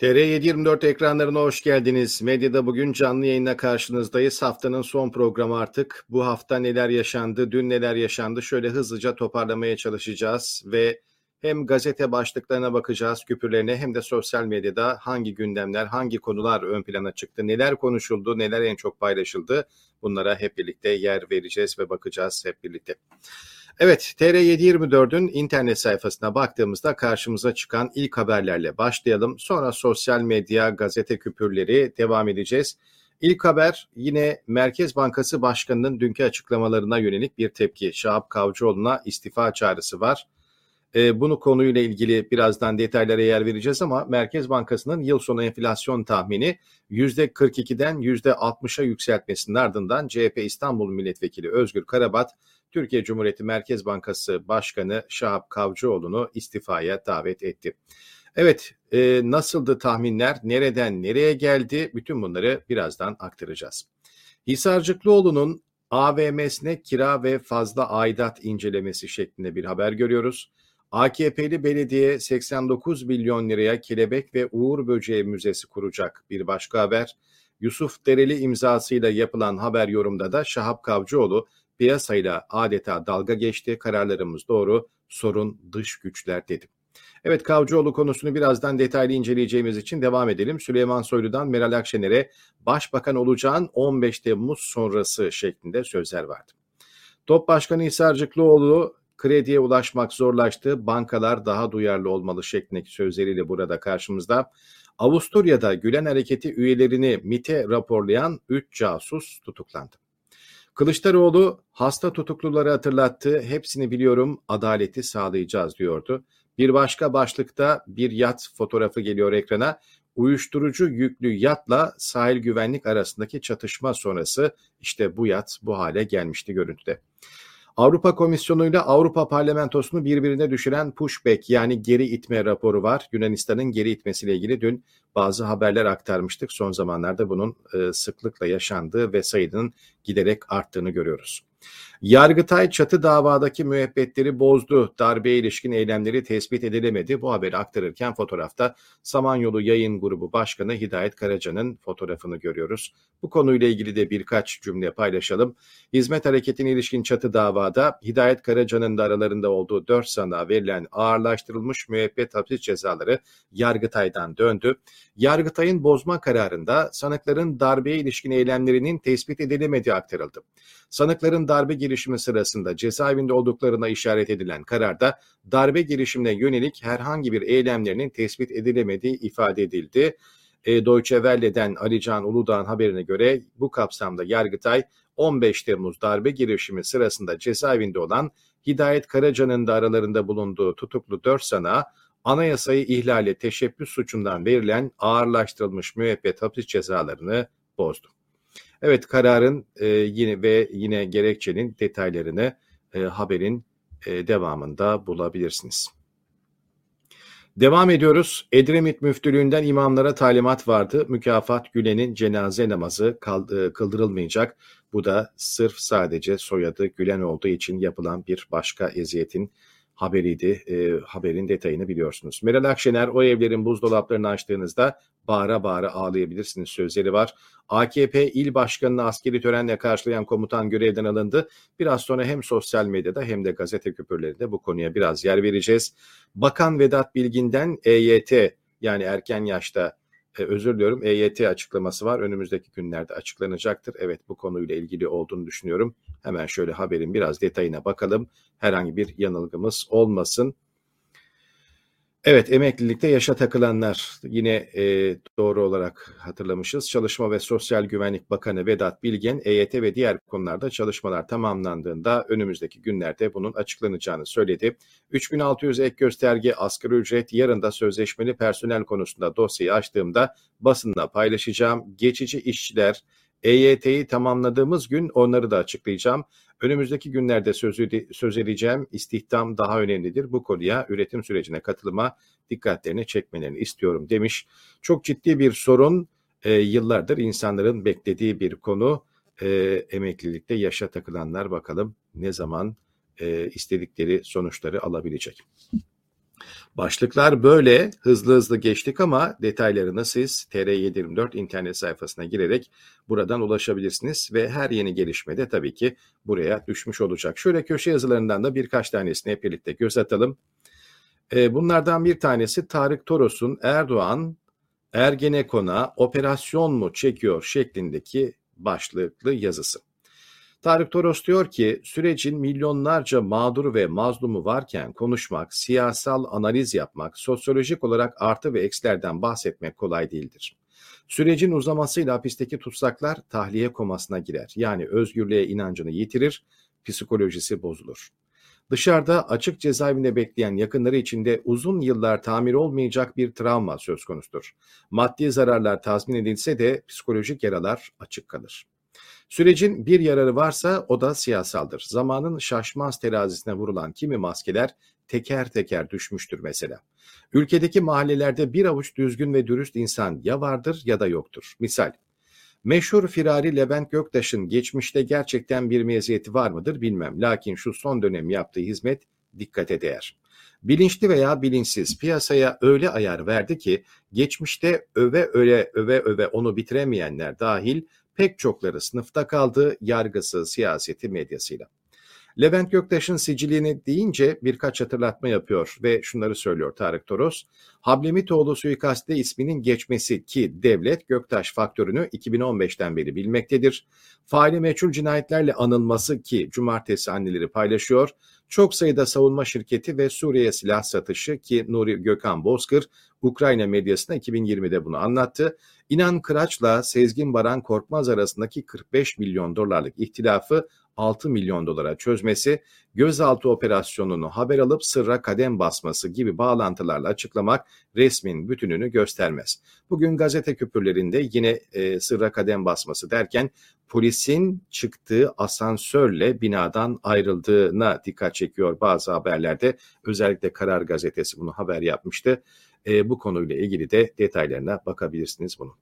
TR724 ekranlarına hoş geldiniz. Medyada bugün canlı yayınla karşınızdayız. Haftanın son programı artık. Bu hafta neler yaşandı, dün neler yaşandı şöyle hızlıca toparlamaya çalışacağız ve hem gazete başlıklarına bakacağız, küpürlerine hem de sosyal medyada hangi gündemler, hangi konular ön plana çıktı, neler konuşuldu, neler en çok paylaşıldı bunlara hep birlikte yer vereceğiz ve bakacağız hep birlikte. Evet, TR724'ün internet sayfasına baktığımızda karşımıza çıkan ilk haberlerle başlayalım. Sonra sosyal medya, gazete küpürleri devam edeceğiz. İlk haber yine Merkez Bankası Başkanı'nın dünkü açıklamalarına yönelik bir tepki. Şahap Kavcıoğlu'na istifa çağrısı var. E, bunu konuyla ilgili birazdan detaylara yer vereceğiz ama Merkez Bankası'nın yıl sonu enflasyon tahmini %42'den %60'a yükseltmesinin ardından CHP İstanbul Milletvekili Özgür Karabat, Türkiye Cumhuriyeti Merkez Bankası Başkanı Şahap Kavcıoğlu'nu istifaya davet etti. Evet, e, nasıldı tahminler, nereden nereye geldi bütün bunları birazdan aktaracağız. Hisarcıklıoğlu'nun AVM'sine kira ve fazla aidat incelemesi şeklinde bir haber görüyoruz. AKP'li belediye 89 milyon liraya kelebek ve uğur böceği müzesi kuracak bir başka haber. Yusuf Dereli imzasıyla yapılan haber yorumda da Şahap Kavcıoğlu piyasayla adeta dalga geçti. Kararlarımız doğru, sorun dış güçler dedi. Evet Kavcıoğlu konusunu birazdan detaylı inceleyeceğimiz için devam edelim. Süleyman Soylu'dan Meral Akşener'e başbakan olacağın 15 Temmuz sonrası şeklinde sözler vardı. Top Başkanı Hisarcıklıoğlu krediye ulaşmak zorlaştı, bankalar daha duyarlı olmalı şeklindeki sözleriyle burada karşımızda. Avusturya'da Gülen Hareketi üyelerini MIT'e raporlayan 3 casus tutuklandı. Kılıçdaroğlu hasta tutukluları hatırlattı. Hepsini biliyorum, adaleti sağlayacağız diyordu. Bir başka başlıkta bir yat fotoğrafı geliyor ekrana. Uyuşturucu yüklü yatla sahil güvenlik arasındaki çatışma sonrası işte bu yat bu hale gelmişti görüntüde. Avrupa Komisyonu ile Avrupa Parlamentosu'nu birbirine düşüren pushback yani geri itme raporu var. Yunanistan'ın geri itmesiyle ilgili dün bazı haberler aktarmıştık. Son zamanlarda bunun e, sıklıkla yaşandığı ve sayının giderek arttığını görüyoruz. Yargıtay çatı davadaki müebbetleri bozdu. Darbeye ilişkin eylemleri tespit edilemedi. Bu haberi aktarırken fotoğrafta Samanyolu Yayın Grubu Başkanı Hidayet Karaca'nın fotoğrafını görüyoruz. Bu konuyla ilgili de birkaç cümle paylaşalım. Hizmet hareketine ilişkin çatı davada Hidayet Karaca'nın da aralarında olduğu 4 sanığa verilen ağırlaştırılmış müebbet hapis cezaları Yargıtay'dan döndü. Yargıtay'ın bozma kararında sanıkların darbeye ilişkin eylemlerinin tespit edilemediği aktarıldı. Sanıkların darbe girişimi sırasında cezaevinde olduklarına işaret edilen kararda darbe girişimine yönelik herhangi bir eylemlerinin tespit edilemediği ifade edildi. E, Deutsche Welle'den Ali Uludağ'ın haberine göre bu kapsamda Yargıtay 15 Temmuz darbe girişimi sırasında cezaevinde olan Hidayet Karaca'nın da aralarında bulunduğu tutuklu 4 sana anayasayı ihlale teşebbüs suçundan verilen ağırlaştırılmış müebbet hapis cezalarını bozdu. Evet kararın e, yine ve yine gerekçenin detaylarını e, haberin e, devamında bulabilirsiniz. Devam ediyoruz. Edremit Müftülüğü'nden imamlara talimat vardı. Mükafat Gülen'in cenaze namazı e, kıldırılmayacak. Bu da sırf sadece soyadı Gülen olduğu için yapılan bir başka eziyetin haberiydi. E, haberin detayını biliyorsunuz. Meral Akşener o evlerin buzdolaplarını açtığınızda bağıra bağıra ağlayabilirsiniz sözleri var. AKP il başkanını askeri törenle karşılayan komutan görevden alındı. Biraz sonra hem sosyal medyada hem de gazete küpürlerinde bu konuya biraz yer vereceğiz. Bakan Vedat Bilgin'den EYT yani erken yaşta e, özür diliyorum EYT açıklaması var. Önümüzdeki günlerde açıklanacaktır. Evet bu konuyla ilgili olduğunu düşünüyorum. Hemen şöyle haberin biraz detayına bakalım. Herhangi bir yanılgımız olmasın. Evet, emeklilikte yaşa takılanlar yine e, doğru olarak hatırlamışız. Çalışma ve Sosyal Güvenlik Bakanı Vedat Bilgen, EYT ve diğer konularda çalışmalar tamamlandığında önümüzdeki günlerde bunun açıklanacağını söyledi. 3600 ek gösterge asgari ücret yarın da sözleşmeli personel konusunda dosyayı açtığımda basında paylaşacağım. Geçici işçiler, EYT'yi tamamladığımız gün onları da açıklayacağım. Önümüzdeki günlerde söz, söz edeceğim istihdam daha önemlidir. Bu konuya üretim sürecine katılıma dikkatlerini çekmelerini istiyorum demiş. Çok ciddi bir sorun e, yıllardır insanların beklediği bir konu. E, emeklilikte yaşa takılanlar bakalım ne zaman e, istedikleri sonuçları alabilecek. Başlıklar böyle hızlı hızlı geçtik ama detaylarını siz TR724 internet sayfasına girerek buradan ulaşabilirsiniz ve her yeni gelişmede tabii ki buraya düşmüş olacak. Şöyle köşe yazılarından da birkaç tanesini hep birlikte göz atalım. Ee, bunlardan bir tanesi Tarık Toros'un Erdoğan Ergenekon'a operasyon mu çekiyor şeklindeki başlıklı yazısı. Tarık Toros diyor ki sürecin milyonlarca mağduru ve mazlumu varken konuşmak, siyasal analiz yapmak, sosyolojik olarak artı ve eksilerden bahsetmek kolay değildir. Sürecin uzamasıyla hapisteki tutsaklar tahliye komasına girer. Yani özgürlüğe inancını yitirir, psikolojisi bozulur. Dışarıda açık cezaevinde bekleyen yakınları içinde uzun yıllar tamir olmayacak bir travma söz konusudur. Maddi zararlar tazmin edilse de psikolojik yaralar açık kalır. Sürecin bir yararı varsa o da siyasaldır. Zamanın şaşmaz terazisine vurulan kimi maskeler teker teker düşmüştür mesela. Ülkedeki mahallelerde bir avuç düzgün ve dürüst insan ya vardır ya da yoktur. Misal, meşhur firari Levent Göktaş'ın geçmişte gerçekten bir meziyeti var mıdır bilmem. Lakin şu son dönem yaptığı hizmet dikkate değer. Bilinçli veya bilinçsiz piyasaya öyle ayar verdi ki geçmişte öve öve öve öve onu bitiremeyenler dahil pek çokları sınıfta kaldı yargısı, siyaseti, medyasıyla. Levent Göktaş'ın sicilini deyince birkaç hatırlatma yapıyor ve şunları söylüyor Tarık Toros. Hablemitoğlu suikastte isminin geçmesi ki devlet Göktaş faktörünü 2015'ten beri bilmektedir. Faili meçhul cinayetlerle anılması ki cumartesi anneleri paylaşıyor. Çok sayıda savunma şirketi ve Suriye silah satışı ki Nuri Gökhan Bozkır Ukrayna medyasına 2020'de bunu anlattı. İnan Kıraç'la Sezgin Baran Korkmaz arasındaki 45 milyon dolarlık ihtilafı 6 milyon dolara çözmesi, gözaltı operasyonunu haber alıp sırra kadem basması gibi bağlantılarla açıklamak resmin bütününü göstermez. Bugün gazete küpürlerinde yine e, sırra kadem basması derken polisin çıktığı asansörle binadan ayrıldığına dikkat çekiyor bazı haberlerde. Özellikle Karar Gazetesi bunu haber yapmıştı. E, bu konuyla ilgili de detaylarına bakabilirsiniz bunu.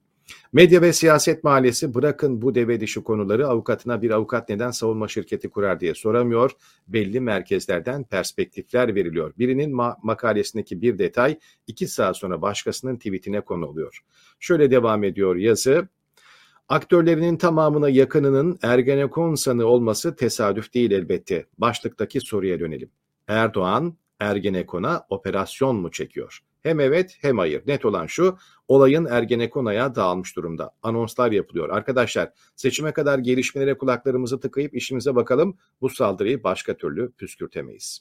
Medya ve siyaset mahallesi bırakın bu deve dişi konuları avukatına bir avukat neden savunma şirketi kurar diye soramıyor. Belli merkezlerden perspektifler veriliyor. Birinin ma- makalesindeki bir detay iki saat sonra başkasının tweetine konu oluyor. Şöyle devam ediyor yazı. Aktörlerinin tamamına yakınının Ergenekon sanığı olması tesadüf değil elbette. Başlıktaki soruya dönelim. Erdoğan Ergenekon'a operasyon mu çekiyor? Hem evet hem hayır. Net olan şu, olayın Ergenekon ayağı dağılmış durumda. Anonslar yapılıyor. Arkadaşlar seçime kadar gelişmelere kulaklarımızı tıkayıp işimize bakalım. Bu saldırıyı başka türlü püskürtemeyiz.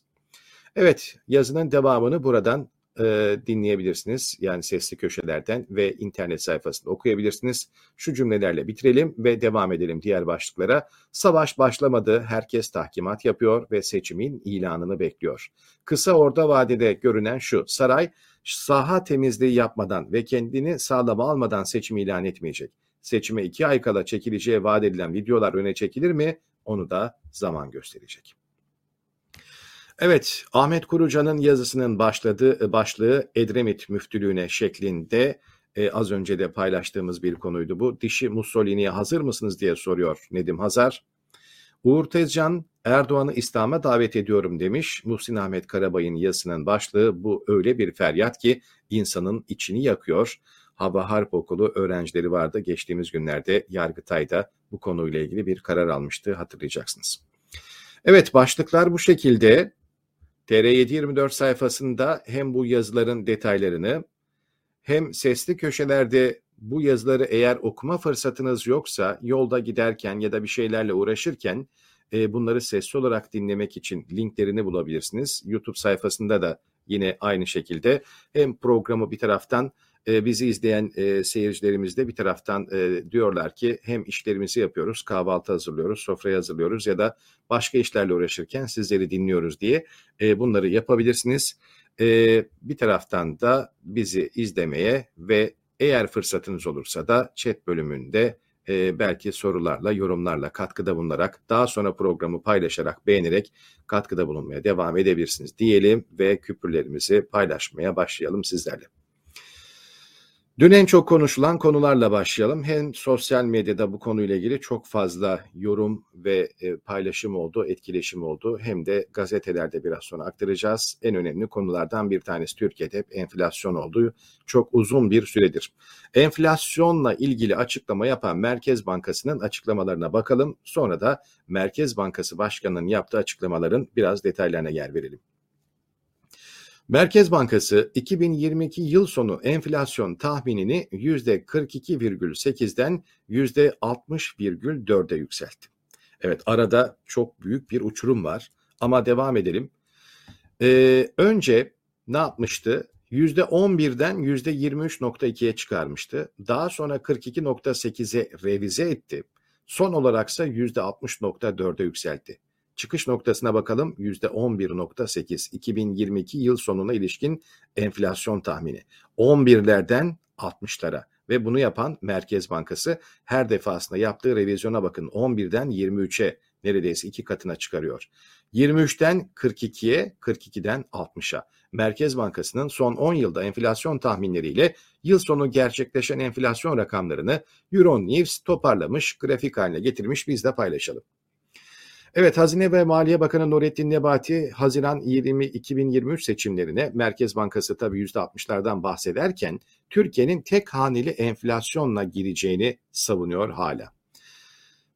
Evet, yazının devamını buradan e, dinleyebilirsiniz. Yani sesli köşelerden ve internet sayfasında okuyabilirsiniz. Şu cümlelerle bitirelim ve devam edelim diğer başlıklara. Savaş başlamadı, herkes tahkimat yapıyor ve seçimin ilanını bekliyor. Kısa orta vadede görünen şu, saray saha temizliği yapmadan ve kendini sağlama almadan seçim ilan etmeyecek. Seçime iki ay kala çekileceği vaat edilen videolar öne çekilir mi? Onu da zaman gösterecek. Evet, Ahmet Kurucan'ın yazısının başladığı başlığı Edremit müftülüğüne şeklinde e, az önce de paylaştığımız bir konuydu bu. Dişi Mussolini'ye hazır mısınız diye soruyor Nedim Hazar. Uğur Tezcan Erdoğan'ı İslam'a davet ediyorum demiş. Muhsin Ahmet Karabay'ın yazısının başlığı bu öyle bir feryat ki insanın içini yakıyor. Hava Harp Okulu öğrencileri vardı. Geçtiğimiz günlerde Yargıtay'da bu konuyla ilgili bir karar almıştı hatırlayacaksınız. Evet başlıklar bu şekilde. TR724 sayfasında hem bu yazıların detaylarını hem sesli köşelerde bu yazıları eğer okuma fırsatınız yoksa yolda giderken ya da bir şeylerle uğraşırken e, bunları sesli olarak dinlemek için linklerini bulabilirsiniz. YouTube sayfasında da yine aynı şekilde hem programı bir taraftan e, bizi izleyen e, seyircilerimiz de bir taraftan e, diyorlar ki hem işlerimizi yapıyoruz, kahvaltı hazırlıyoruz, sofrayı hazırlıyoruz ya da başka işlerle uğraşırken sizleri dinliyoruz diye e, bunları yapabilirsiniz. E, bir taraftan da bizi izlemeye ve eğer fırsatınız olursa da chat bölümünde e, belki sorularla, yorumlarla katkıda bulunarak daha sonra programı paylaşarak, beğenerek katkıda bulunmaya devam edebilirsiniz diyelim ve küpürlerimizi paylaşmaya başlayalım sizlerle. Dün en çok konuşulan konularla başlayalım. Hem sosyal medyada bu konuyla ilgili çok fazla yorum ve e, paylaşım oldu, etkileşim oldu. Hem de gazetelerde biraz sonra aktaracağız. En önemli konulardan bir tanesi Türkiye'de hep enflasyon olduğu çok uzun bir süredir. Enflasyonla ilgili açıklama yapan Merkez Bankası'nın açıklamalarına bakalım. Sonra da Merkez Bankası Başkanı'nın yaptığı açıklamaların biraz detaylarına yer verelim. Merkez Bankası 2022 yıl sonu enflasyon tahminini %42,8'den %60,4'e yükseltti. Evet arada çok büyük bir uçurum var ama devam edelim. Ee, önce ne yapmıştı? %11'den %23.2'ye çıkarmıştı. Daha sonra 42.8'e revize etti. Son olaraksa %60.4'e yükseltti. Çıkış noktasına bakalım %11.8 2022 yıl sonuna ilişkin enflasyon tahmini. 11'lerden 60'lara ve bunu yapan Merkez Bankası her defasında yaptığı revizyona bakın 11'den 23'e neredeyse iki katına çıkarıyor. 23'ten 42'ye, 42'den 60'a. Merkez Bankası'nın son 10 yılda enflasyon tahminleriyle yıl sonu gerçekleşen enflasyon rakamlarını Euronews toparlamış, grafik haline getirmiş biz de paylaşalım. Evet, Hazine ve Maliye Bakanı Nurettin Nebati, Haziran 20 2023 seçimlerine Merkez Bankası tabii %60'lardan bahsederken Türkiye'nin tek haneli enflasyonla gireceğini savunuyor hala.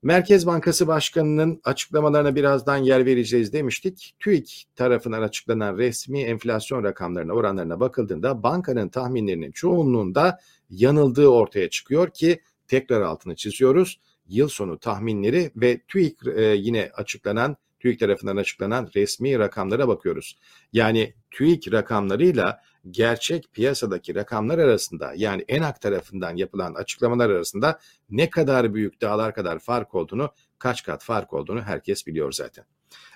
Merkez Bankası Başkanı'nın açıklamalarına birazdan yer vereceğiz demiştik. TÜİK tarafından açıklanan resmi enflasyon rakamlarına, oranlarına bakıldığında bankanın tahminlerinin çoğunluğunda yanıldığı ortaya çıkıyor ki tekrar altını çiziyoruz yıl sonu tahminleri ve TÜİK e, yine açıklanan TÜİK tarafından açıklanan resmi rakamlara bakıyoruz. Yani TÜİK rakamlarıyla gerçek piyasadaki rakamlar arasında yani ENAK tarafından yapılan açıklamalar arasında ne kadar büyük dağlar kadar fark olduğunu, kaç kat fark olduğunu herkes biliyor zaten.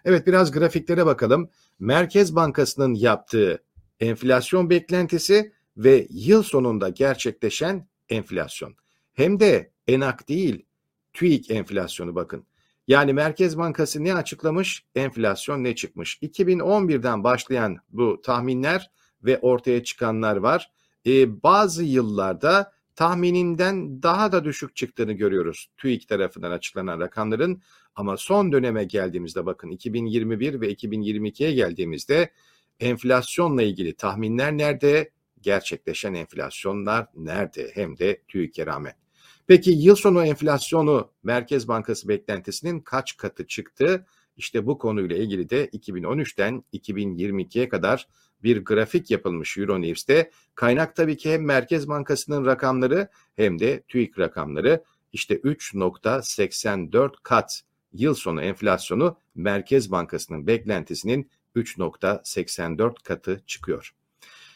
Evet biraz grafiklere bakalım. Merkez Bankası'nın yaptığı enflasyon beklentisi ve yıl sonunda gerçekleşen enflasyon. Hem de ENAK değil TÜİK enflasyonu bakın. Yani Merkez Bankası ne açıklamış, enflasyon ne çıkmış. 2011'den başlayan bu tahminler ve ortaya çıkanlar var. Ee, bazı yıllarda tahmininden daha da düşük çıktığını görüyoruz TÜİK tarafından açıklanan rakamların. Ama son döneme geldiğimizde bakın 2021 ve 2022'ye geldiğimizde enflasyonla ilgili tahminler nerede? Gerçekleşen enflasyonlar nerede? Hem de TÜİK'e rağmen. Peki yıl sonu enflasyonu Merkez Bankası beklentisinin kaç katı çıktı? İşte bu konuyla ilgili de 2013'ten 2022'ye kadar bir grafik yapılmış Euronews'te. Kaynak tabii ki hem Merkez Bankası'nın rakamları hem de TÜİK rakamları. İşte 3.84 kat yıl sonu enflasyonu Merkez Bankası'nın beklentisinin 3.84 katı çıkıyor.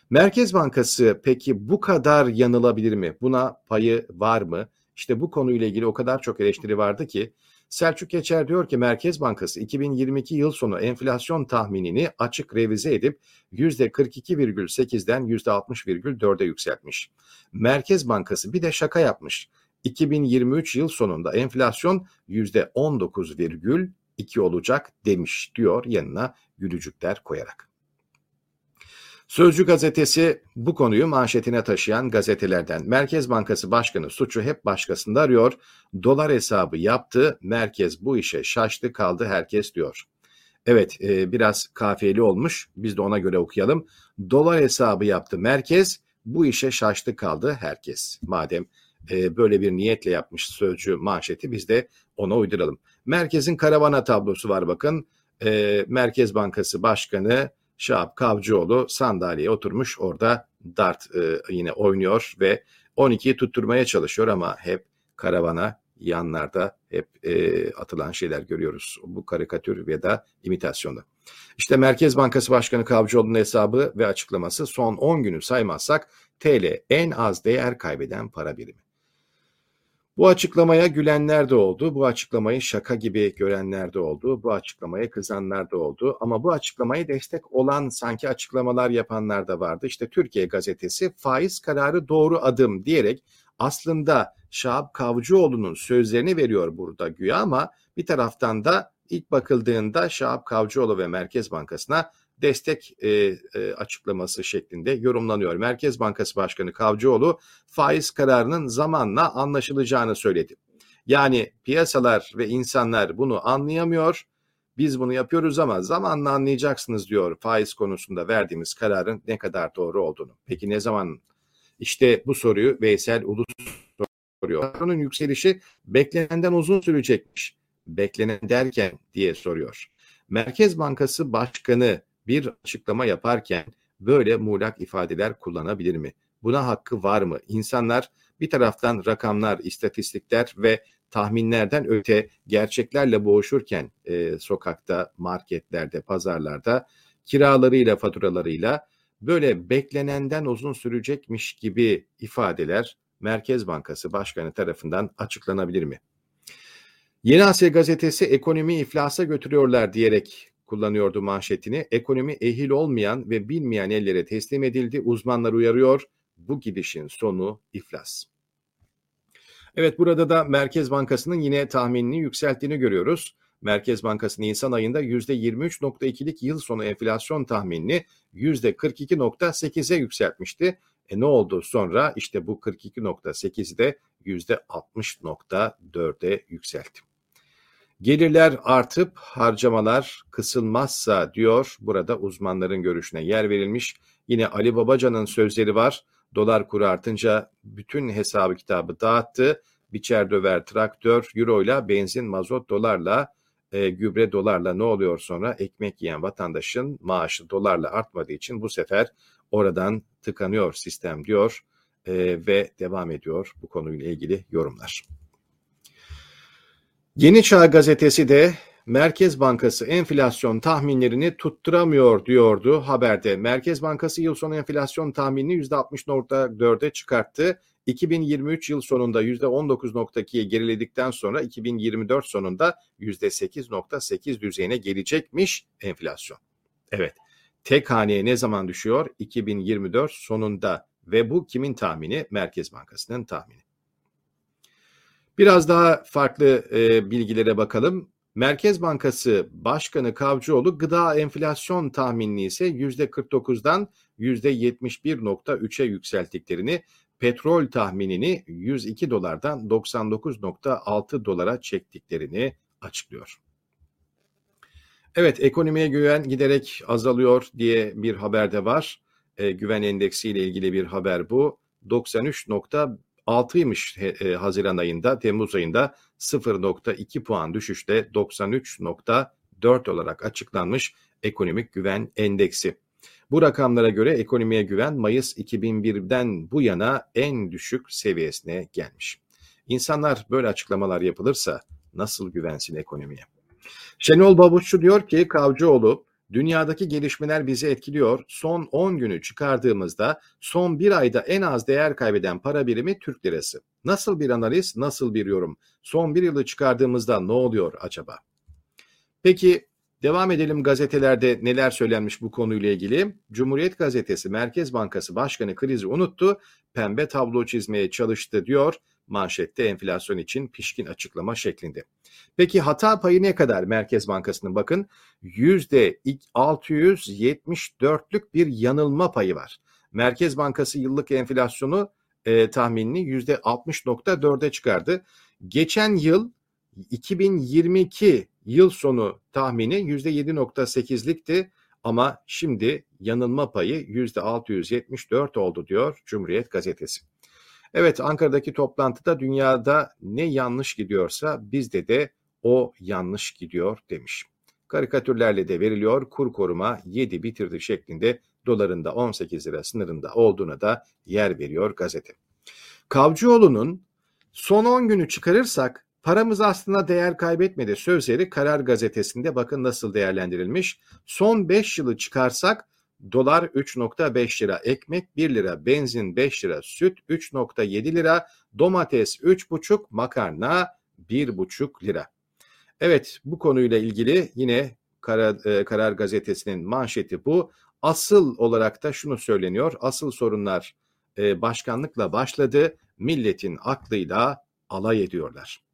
Merkez Bankası peki bu kadar yanılabilir mi? Buna payı var mı? İşte bu konuyla ilgili o kadar çok eleştiri vardı ki Selçuk Geçer diyor ki Merkez Bankası 2022 yıl sonu enflasyon tahminini açık revize edip %42,8'den %60,4'e yükseltmiş. Merkez Bankası bir de şaka yapmış. 2023 yıl sonunda enflasyon %19,2 olacak demiş diyor yanına gülücükler koyarak. Sözcü gazetesi bu konuyu manşetine taşıyan gazetelerden. Merkez Bankası Başkanı suçu hep başkasında arıyor. Dolar hesabı yaptı. Merkez bu işe şaştı kaldı herkes diyor. Evet e, biraz kafiyeli olmuş. Biz de ona göre okuyalım. Dolar hesabı yaptı merkez. Bu işe şaştı kaldı herkes. Madem e, böyle bir niyetle yapmış sözcü manşeti biz de ona uyduralım. Merkezin karavana tablosu var bakın. E, Merkez Bankası Başkanı Şahap Kavcıoğlu sandalyeye oturmuş orada dart e, yine oynuyor ve 12'yi tutturmaya çalışıyor ama hep karavana yanlarda hep e, atılan şeyler görüyoruz. Bu karikatür ya da imitasyonda. İşte Merkez Bankası Başkanı Kavcıoğlu'nun hesabı ve açıklaması son 10 günü saymazsak TL en az değer kaybeden para birimi. Bu açıklamaya gülenler de oldu, bu açıklamayı şaka gibi görenler de oldu, bu açıklamaya kızanlar da oldu. Ama bu açıklamaya destek olan sanki açıklamalar yapanlar da vardı. İşte Türkiye gazetesi faiz kararı doğru adım diyerek aslında Şahap Kavcıoğlu'nun sözlerini veriyor burada güya ama bir taraftan da ilk bakıldığında Şahap Kavcıoğlu ve Merkez Bankası'na destek e, e, açıklaması şeklinde yorumlanıyor. Merkez Bankası Başkanı Kavcıoğlu faiz kararının zamanla anlaşılacağını söyledi. Yani piyasalar ve insanlar bunu anlayamıyor. Biz bunu yapıyoruz ama zamanla anlayacaksınız diyor faiz konusunda verdiğimiz kararın ne kadar doğru olduğunu. Peki ne zaman? İşte bu soruyu Veysel Ulus soruyor. Onun yükselişi beklenenden uzun sürecekmiş. Beklenen derken diye soruyor. Merkez Bankası Başkanı bir açıklama yaparken böyle muğlak ifadeler kullanabilir mi? Buna hakkı var mı? İnsanlar bir taraftan rakamlar, istatistikler ve tahminlerden öte gerçeklerle boğuşurken e, sokakta, marketlerde, pazarlarda kiralarıyla, faturalarıyla böyle beklenenden uzun sürecekmiş gibi ifadeler Merkez Bankası Başkanı tarafından açıklanabilir mi? Yeni Asya gazetesi ekonomi iflasa götürüyorlar diyerek kullanıyordu manşetini. Ekonomi ehil olmayan ve bilmeyen ellere teslim edildi. Uzmanlar uyarıyor. Bu gidişin sonu iflas. Evet burada da Merkez Bankası'nın yine tahminini yükselttiğini görüyoruz. Merkez Bankası Nisan ayında %23.2'lik yıl sonu enflasyon tahminini %42.8'e yükseltmişti. E ne oldu sonra? İşte bu 42.8'de %60.4'e yükseltti. Gelirler artıp harcamalar kısılmazsa diyor burada uzmanların görüşüne yer verilmiş. Yine Ali Babacan'ın sözleri var. Dolar kuru artınca bütün hesabı kitabı dağıttı. Biçer döver traktör, euro ile benzin, mazot dolarla, e, gübre dolarla ne oluyor sonra? Ekmek yiyen vatandaşın maaşı dolarla artmadığı için bu sefer oradan tıkanıyor sistem diyor e, ve devam ediyor bu konuyla ilgili yorumlar. Yeni Çağ gazetesi de Merkez Bankası enflasyon tahminlerini tutturamıyor diyordu haberde. Merkez Bankası yıl sonu enflasyon tahminini %60.4'e çıkarttı. 2023 yıl sonunda %19.2'ye geriledikten sonra 2024 sonunda %8.8 düzeyine gelecekmiş enflasyon. Evet, tek haneye ne zaman düşüyor? 2024 sonunda ve bu kimin tahmini? Merkez Bankası'nın tahmini. Biraz daha farklı e, bilgilere bakalım. Merkez Bankası Başkanı Kavcıoğlu gıda enflasyon tahminini ise %49'dan %71.3'e yükselttiklerini, petrol tahminini 102 dolardan 99.6 dolara çektiklerini açıklıyor. Evet ekonomiye güven giderek azalıyor diye bir haber de var. E, güven endeksi ile ilgili bir haber bu. 93. 6'ymış e, Haziran ayında Temmuz ayında 0.2 puan düşüşte 93.4 olarak açıklanmış ekonomik güven endeksi. Bu rakamlara göre ekonomiye güven Mayıs 2001'den bu yana en düşük seviyesine gelmiş. İnsanlar böyle açıklamalar yapılırsa nasıl güvensin ekonomiye? Şenol Babuşçu diyor ki Kavcıoğlu dünyadaki gelişmeler bizi etkiliyor. Son 10 günü çıkardığımızda son bir ayda en az değer kaybeden para birimi Türk lirası. Nasıl bir analiz, nasıl bir yorum? Son bir yılı çıkardığımızda ne oluyor acaba? Peki devam edelim gazetelerde neler söylenmiş bu konuyla ilgili. Cumhuriyet Gazetesi Merkez Bankası Başkanı krizi unuttu, pembe tablo çizmeye çalıştı diyor manşette enflasyon için pişkin açıklama şeklinde. Peki hata payı ne kadar Merkez Bankası'nın bakın %674'lük bir yanılma payı var. Merkez Bankası yıllık enflasyonu e, tahminini %60.4'e çıkardı. Geçen yıl 2022 yıl sonu tahmini %7.8'likti ama şimdi yanılma payı %674 oldu diyor Cumhuriyet Gazetesi. Evet Ankara'daki toplantıda dünyada ne yanlış gidiyorsa bizde de o yanlış gidiyor demiş. Karikatürlerle de veriliyor kur koruma 7 bitirdi şeklinde dolarında 18 lira sınırında olduğuna da yer veriyor gazete. Kavcıoğlu'nun son 10 günü çıkarırsak paramız aslında değer kaybetmedi sözleri Karar Gazetesi'nde bakın nasıl değerlendirilmiş. Son 5 yılı çıkarsak dolar 3.5 lira, ekmek 1 lira, benzin 5 lira, süt 3.7 lira, domates 3.5, makarna 1.5 lira. Evet bu konuyla ilgili yine Karar, e, Karar Gazetesi'nin manşeti bu. Asıl olarak da şunu söyleniyor. Asıl sorunlar e, başkanlıkla başladı. Milletin aklıyla alay ediyorlar.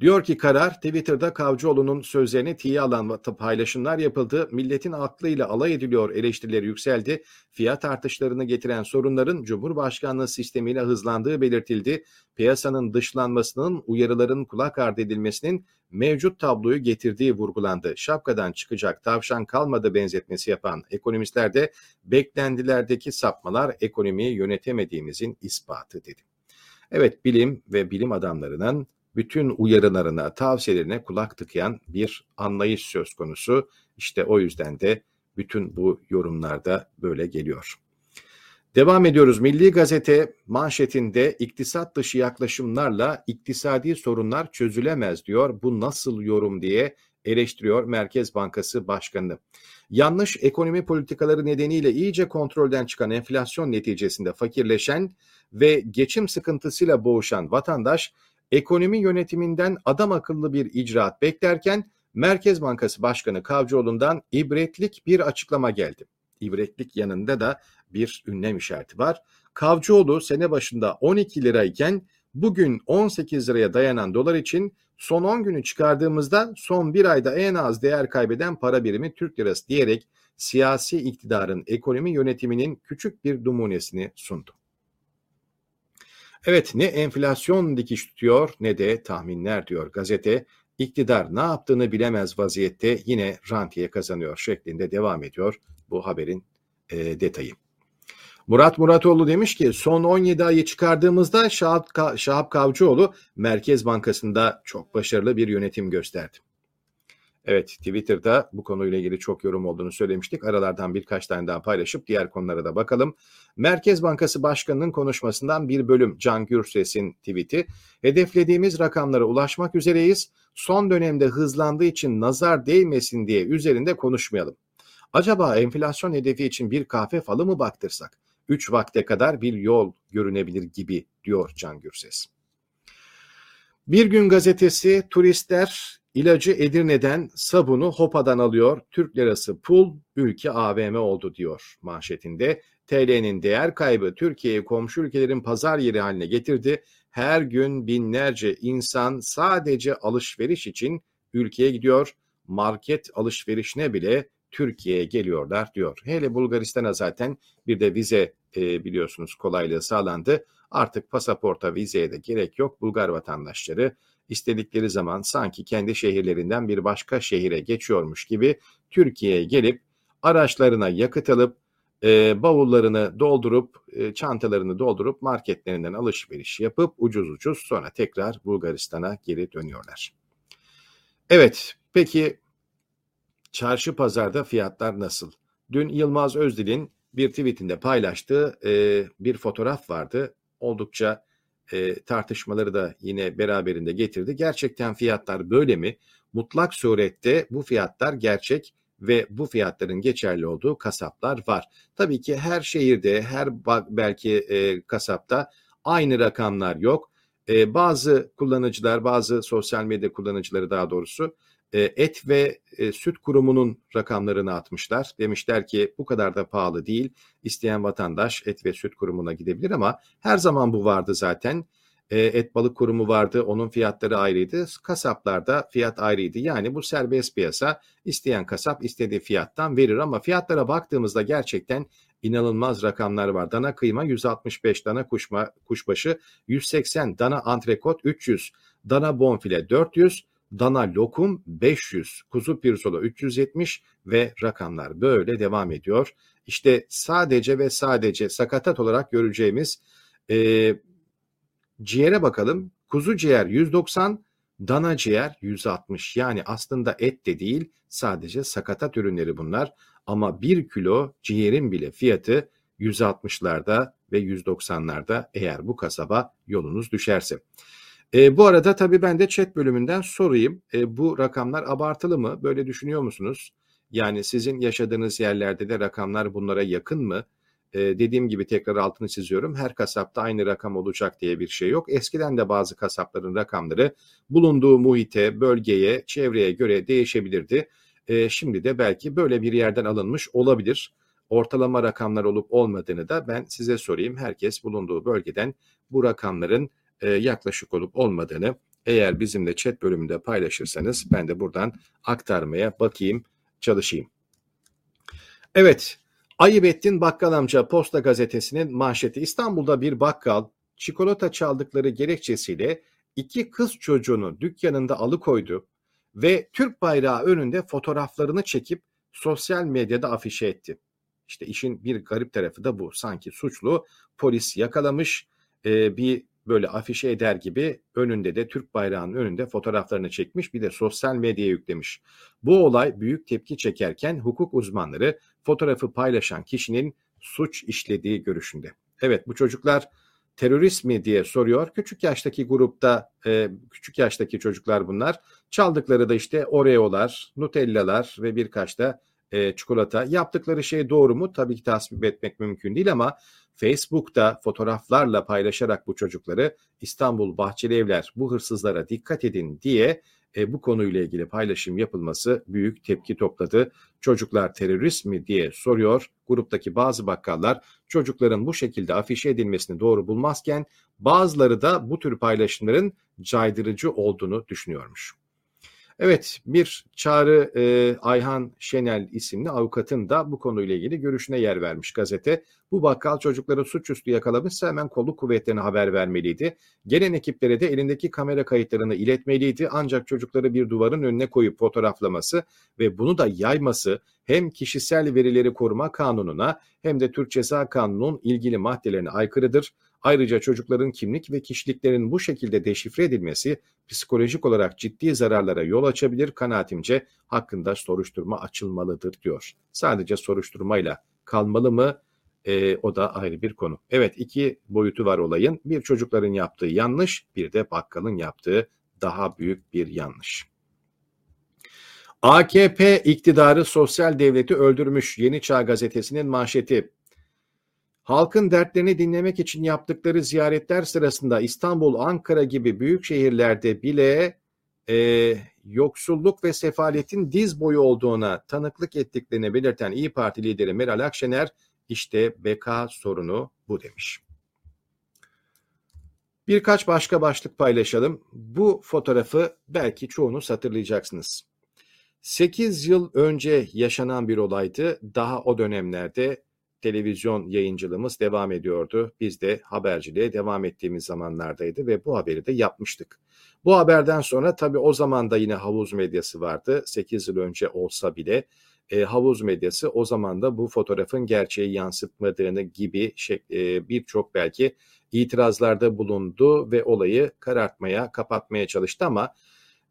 Diyor ki karar Twitter'da Kavcıoğlu'nun sözlerini tiye alan paylaşımlar yapıldı. Milletin aklıyla alay ediliyor eleştirileri yükseldi. Fiyat artışlarını getiren sorunların Cumhurbaşkanlığı sistemiyle hızlandığı belirtildi. Piyasanın dışlanmasının, uyarıların kulak ardı edilmesinin mevcut tabloyu getirdiği vurgulandı. Şapkadan çıkacak tavşan kalmadı benzetmesi yapan ekonomistler de beklentilerdeki sapmalar ekonomiyi yönetemediğimizin ispatı dedi. Evet bilim ve bilim adamlarının bütün uyarılarına, tavsiyelerine kulak tıkayan bir anlayış söz konusu. İşte o yüzden de bütün bu yorumlarda böyle geliyor. Devam ediyoruz. Milli Gazete manşetinde iktisat dışı yaklaşımlarla iktisadi sorunlar çözülemez diyor. Bu nasıl yorum diye eleştiriyor Merkez Bankası Başkanı. Yanlış ekonomi politikaları nedeniyle iyice kontrolden çıkan enflasyon neticesinde fakirleşen ve geçim sıkıntısıyla boğuşan vatandaş ekonomi yönetiminden adam akıllı bir icraat beklerken Merkez Bankası Başkanı Kavcıoğlu'ndan ibretlik bir açıklama geldi. İbretlik yanında da bir ünlem işareti var. Kavcıoğlu sene başında 12 lirayken bugün 18 liraya dayanan dolar için son 10 günü çıkardığımızda son bir ayda en az değer kaybeden para birimi Türk lirası diyerek siyasi iktidarın ekonomi yönetiminin küçük bir numunesini sundu. Evet ne enflasyon dikiş tutuyor ne de tahminler diyor gazete. İktidar ne yaptığını bilemez vaziyette yine rantiye kazanıyor şeklinde devam ediyor bu haberin e, detayı. Murat Muratoğlu demiş ki son 17 ayı çıkardığımızda Şahap, Kavcıoğlu Merkez Bankası'nda çok başarılı bir yönetim gösterdi. Evet Twitter'da bu konuyla ilgili çok yorum olduğunu söylemiştik. Aralardan birkaç tane daha paylaşıp diğer konulara da bakalım. Merkez Bankası Başkanı'nın konuşmasından bir bölüm Can Gürses'in tweet'i. Hedeflediğimiz rakamlara ulaşmak üzereyiz. Son dönemde hızlandığı için nazar değmesin diye üzerinde konuşmayalım. Acaba enflasyon hedefi için bir kahve falı mı baktırsak? 3 vakte kadar bir yol görünebilir gibi diyor Can Gürses. Bir gün gazetesi turistler İlacı Edirne'den, sabunu Hopa'dan alıyor. Türk lirası pul, ülke AVM oldu diyor manşetinde. TL'nin değer kaybı Türkiye'yi komşu ülkelerin pazar yeri haline getirdi. Her gün binlerce insan sadece alışveriş için ülkeye gidiyor. Market alışverişine bile Türkiye'ye geliyorlar diyor. Hele Bulgaristan'a zaten bir de vize e, biliyorsunuz kolaylığı sağlandı. Artık pasaporta vizeye de gerek yok. Bulgar vatandaşları istedikleri zaman sanki kendi şehirlerinden bir başka şehire geçiyormuş gibi Türkiye'ye gelip araçlarına yakıt alıp e, bavullarını doldurup e, çantalarını doldurup marketlerinden alışveriş yapıp ucuz ucuz sonra tekrar Bulgaristan'a geri dönüyorlar. Evet peki çarşı pazarda fiyatlar nasıl? Dün Yılmaz Özdil'in bir tweetinde paylaştığı e, bir fotoğraf vardı. Oldukça e, tartışmaları da yine beraberinde getirdi. Gerçekten fiyatlar böyle mi? Mutlak surette bu fiyatlar gerçek ve bu fiyatların geçerli olduğu kasaplar var. Tabii ki her şehirde, her belki e, kasapta aynı rakamlar yok. E, bazı kullanıcılar, bazı sosyal medya kullanıcıları daha doğrusu et ve e, süt kurumunun rakamlarını atmışlar. Demişler ki bu kadar da pahalı değil. İsteyen vatandaş et ve süt kurumuna gidebilir ama her zaman bu vardı zaten. E, et balık kurumu vardı. Onun fiyatları ayrıydı. Kasaplarda fiyat ayrıydı. Yani bu serbest piyasa. isteyen kasap istediği fiyattan verir ama fiyatlara baktığımızda gerçekten inanılmaz rakamlar var. Dana kıyma 165, dana kuşma, kuşbaşı 180, dana antrekot 300, dana bonfile 400, dana lokum 500, kuzu pirzola 370 ve rakamlar böyle devam ediyor. İşte sadece ve sadece sakatat olarak göreceğimiz e, ciğere bakalım. Kuzu ciğer 190, dana ciğer 160. Yani aslında et de değil sadece sakatat ürünleri bunlar. Ama 1 kilo ciğerin bile fiyatı 160'larda ve 190'larda eğer bu kasaba yolunuz düşerse. E, bu arada tabii ben de chat bölümünden sorayım. E, bu rakamlar abartılı mı? Böyle düşünüyor musunuz? Yani sizin yaşadığınız yerlerde de rakamlar bunlara yakın mı? E, dediğim gibi tekrar altını çiziyorum. Her kasapta aynı rakam olacak diye bir şey yok. Eskiden de bazı kasapların rakamları bulunduğu muhite, bölgeye, çevreye göre değişebilirdi. E, şimdi de belki böyle bir yerden alınmış olabilir. Ortalama rakamlar olup olmadığını da ben size sorayım. Herkes bulunduğu bölgeden bu rakamların e, yaklaşık olup olmadığını Eğer bizimle chat bölümünde paylaşırsanız ben de buradan aktarmaya bakayım, çalışayım. Evet, Ayıbettin Bakkal Amca Posta Gazetesi'nin manşeti İstanbul'da bir bakkal çikolata çaldıkları gerekçesiyle iki kız çocuğunu dükkanında alıkoydu ve Türk bayrağı önünde fotoğraflarını çekip sosyal medyada afişe etti. İşte işin bir garip tarafı da bu. Sanki suçlu polis yakalamış e, bir böyle afişe eder gibi önünde de Türk bayrağının önünde fotoğraflarını çekmiş bir de sosyal medyaya yüklemiş. Bu olay büyük tepki çekerken hukuk uzmanları fotoğrafı paylaşan kişinin suç işlediği görüşünde. Evet bu çocuklar terörist mi diye soruyor. Küçük yaştaki grupta e, küçük yaştaki çocuklar bunlar. Çaldıkları da işte Oreo'lar, Nutella'lar ve birkaç da e, çikolata. Yaptıkları şey doğru mu? Tabii ki tasvip etmek mümkün değil ama Facebook'ta fotoğraflarla paylaşarak bu çocukları İstanbul Bahçeli Evler bu hırsızlara dikkat edin diye e, bu konuyla ilgili paylaşım yapılması büyük tepki topladı. Çocuklar terörist mi diye soruyor. Gruptaki bazı bakkallar çocukların bu şekilde afişe edilmesini doğru bulmazken bazıları da bu tür paylaşımların caydırıcı olduğunu düşünüyormuş. Evet bir Çağrı e, Ayhan Şenel isimli avukatın da bu konuyla ilgili görüşüne yer vermiş gazete. Bu bakkal çocukları suçüstü yakalamışsa hemen kolluk kuvvetlerine haber vermeliydi. Gelen ekiplere de elindeki kamera kayıtlarını iletmeliydi. Ancak çocukları bir duvarın önüne koyup fotoğraflaması ve bunu da yayması hem kişisel verileri koruma kanununa hem de Türk Ceza Kanunu'nun ilgili maddelerine aykırıdır. Ayrıca çocukların kimlik ve kişiliklerin bu şekilde deşifre edilmesi psikolojik olarak ciddi zararlara yol açabilir. Kanaatimce hakkında soruşturma açılmalıdır diyor. Sadece soruşturmayla kalmalı mı? E, o da ayrı bir konu. Evet iki boyutu var olayın. Bir çocukların yaptığı yanlış, bir de bakkalın yaptığı daha büyük bir yanlış. AKP iktidarı sosyal devleti öldürmüş Yeni Çağ gazetesinin manşeti. Halkın dertlerini dinlemek için yaptıkları ziyaretler sırasında İstanbul, Ankara gibi büyük şehirlerde bile e, yoksulluk ve sefaletin diz boyu olduğuna tanıklık ettiklerini belirten İyi Parti lideri Meral Akşener işte beka sorunu bu demiş. Birkaç başka başlık paylaşalım. Bu fotoğrafı belki çoğunuz hatırlayacaksınız. 8 yıl önce yaşanan bir olaydı. Daha o dönemlerde televizyon yayıncılığımız devam ediyordu. Biz de haberciliğe devam ettiğimiz zamanlardaydı ve bu haberi de yapmıştık. Bu haberden sonra tabii o zaman da yine havuz medyası vardı. 8 yıl önce olsa bile e, havuz medyası o zaman da bu fotoğrafın gerçeği yansıtmadığını gibi şey, e, birçok belki itirazlarda bulundu ve olayı karartmaya, kapatmaya çalıştı ama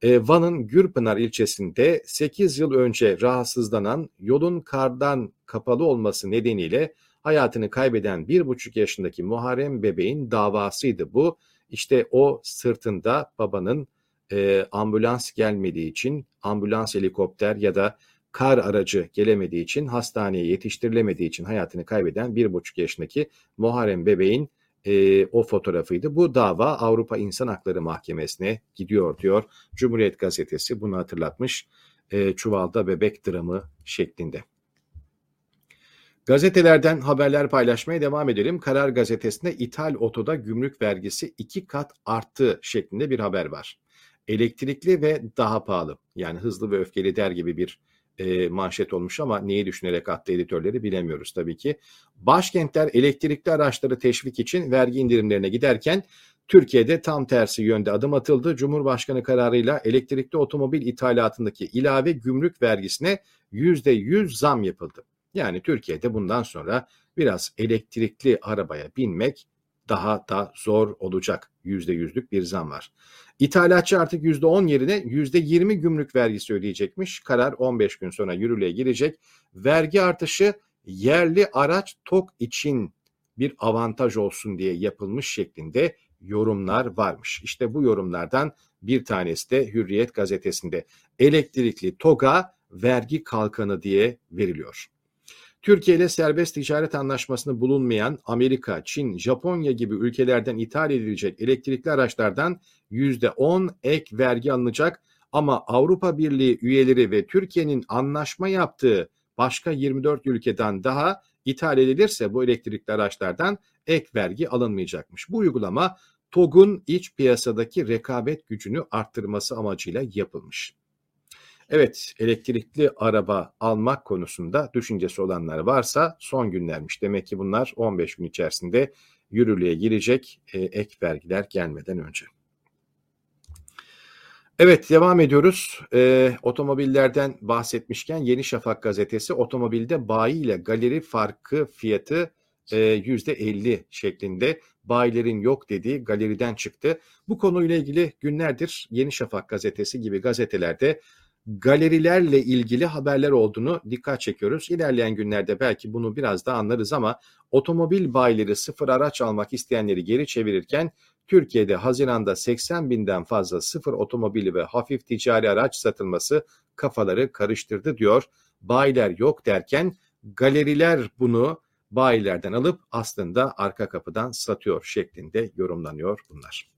Van'ın Gürpınar ilçesinde 8 yıl önce rahatsızlanan yolun kardan kapalı olması nedeniyle hayatını kaybeden 1,5 yaşındaki Muharrem bebeğin davasıydı bu. İşte o sırtında babanın e, ambulans gelmediği için ambulans helikopter ya da kar aracı gelemediği için hastaneye yetiştirilemediği için hayatını kaybeden 1,5 yaşındaki Muharrem bebeğin e, o fotoğrafıydı. Bu dava Avrupa İnsan Hakları Mahkemesi'ne gidiyor diyor. Cumhuriyet Gazetesi bunu hatırlatmış. E, çuvalda bebek dramı şeklinde. Gazetelerden haberler paylaşmaya devam edelim. Karar gazetesinde ithal otoda gümrük vergisi iki kat arttı şeklinde bir haber var. Elektrikli ve daha pahalı yani hızlı ve öfkeli der gibi bir e, manşet olmuş ama neyi düşünerek attı editörleri bilemiyoruz tabii ki. Başkentler elektrikli araçları teşvik için vergi indirimlerine giderken Türkiye'de tam tersi yönde adım atıldı. Cumhurbaşkanı kararıyla elektrikli otomobil ithalatındaki ilave gümrük vergisine %100 zam yapıldı. Yani Türkiye'de bundan sonra biraz elektrikli arabaya binmek daha da zor olacak. %100'lük bir zam var. İthalatçı artık %10 yerine %20 gümrük vergisi ödeyecekmiş. Karar 15 gün sonra yürürlüğe girecek. Vergi artışı yerli araç TOK için bir avantaj olsun diye yapılmış şeklinde yorumlar varmış. İşte bu yorumlardan bir tanesi de Hürriyet gazetesinde elektrikli TOG'a vergi kalkanı diye veriliyor. Türkiye ile serbest ticaret anlaşmasını bulunmayan Amerika, Çin, Japonya gibi ülkelerden ithal edilecek elektrikli araçlardan %10 ek vergi alınacak ama Avrupa Birliği üyeleri ve Türkiye'nin anlaşma yaptığı başka 24 ülkeden daha ithal edilirse bu elektrikli araçlardan ek vergi alınmayacakmış. Bu uygulama TOG'un iç piyasadaki rekabet gücünü arttırması amacıyla yapılmış. Evet, elektrikli araba almak konusunda düşüncesi olanlar varsa son günlermiş. Demek ki bunlar 15 gün içerisinde yürürlüğe girecek e, ek vergiler gelmeden önce. Evet devam ediyoruz. Ee, otomobillerden bahsetmişken Yeni Şafak gazetesi otomobilde bayi ile galeri farkı fiyatı e, %50 şeklinde bayilerin yok dediği galeriden çıktı. Bu konuyla ilgili günlerdir Yeni Şafak gazetesi gibi gazetelerde galerilerle ilgili haberler olduğunu dikkat çekiyoruz. İlerleyen günlerde belki bunu biraz da anlarız ama otomobil bayileri sıfır araç almak isteyenleri geri çevirirken Türkiye'de Haziran'da 80 binden fazla sıfır otomobili ve hafif ticari araç satılması kafaları karıştırdı diyor. Bayiler yok derken galeriler bunu bayilerden alıp aslında arka kapıdan satıyor şeklinde yorumlanıyor bunlar.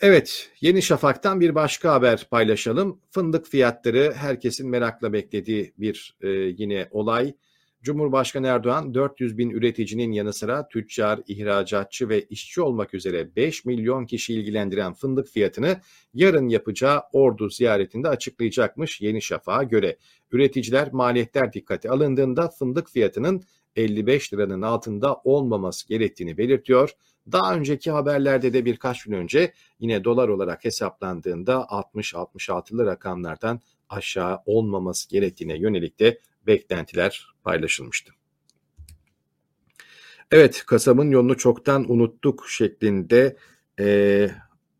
Evet, Yeni Şafak'tan bir başka haber paylaşalım. Fındık fiyatları herkesin merakla beklediği bir e, yine olay. Cumhurbaşkanı Erdoğan 400 bin üreticinin yanı sıra tüccar, ihracatçı ve işçi olmak üzere 5 milyon kişi ilgilendiren fındık fiyatını yarın yapacağı ordu ziyaretinde açıklayacakmış Yeni Şafak'a göre. Üreticiler maliyetler dikkate alındığında fındık fiyatının 55 liranın altında olmaması gerektiğini belirtiyor. Daha önceki haberlerde de birkaç gün önce yine dolar olarak hesaplandığında 60-66'lı rakamlardan aşağı olmaması gerektiğine yönelik de beklentiler paylaşılmıştı. Evet, kasabın yolunu çoktan unuttuk şeklinde e,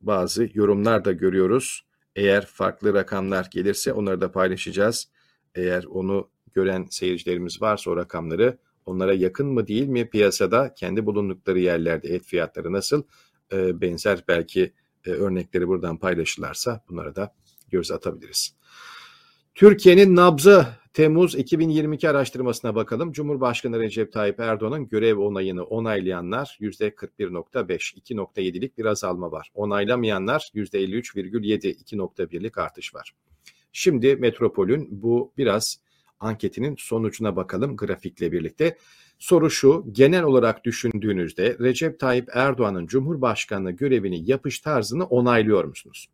bazı yorumlar da görüyoruz. Eğer farklı rakamlar gelirse onları da paylaşacağız. Eğer onu gören seyircilerimiz varsa o rakamları onlara yakın mı değil mi piyasada kendi bulundukları yerlerde et fiyatları nasıl e, benzer belki e, örnekleri buradan paylaşırlarsa bunlara da göz atabiliriz. Türkiye'nin nabzı Temmuz 2022 araştırmasına bakalım. Cumhurbaşkanı Recep Tayyip Erdoğan'ın görev onayını onaylayanlar %41.5, 2.7'lik bir azalma var. Onaylamayanlar %53,7, 2.1'lik artış var. Şimdi Metropol'ün bu biraz anketinin sonucuna bakalım grafikle birlikte. Soru şu, genel olarak düşündüğünüzde Recep Tayyip Erdoğan'ın Cumhurbaşkanlığı görevini yapış tarzını onaylıyor musunuz?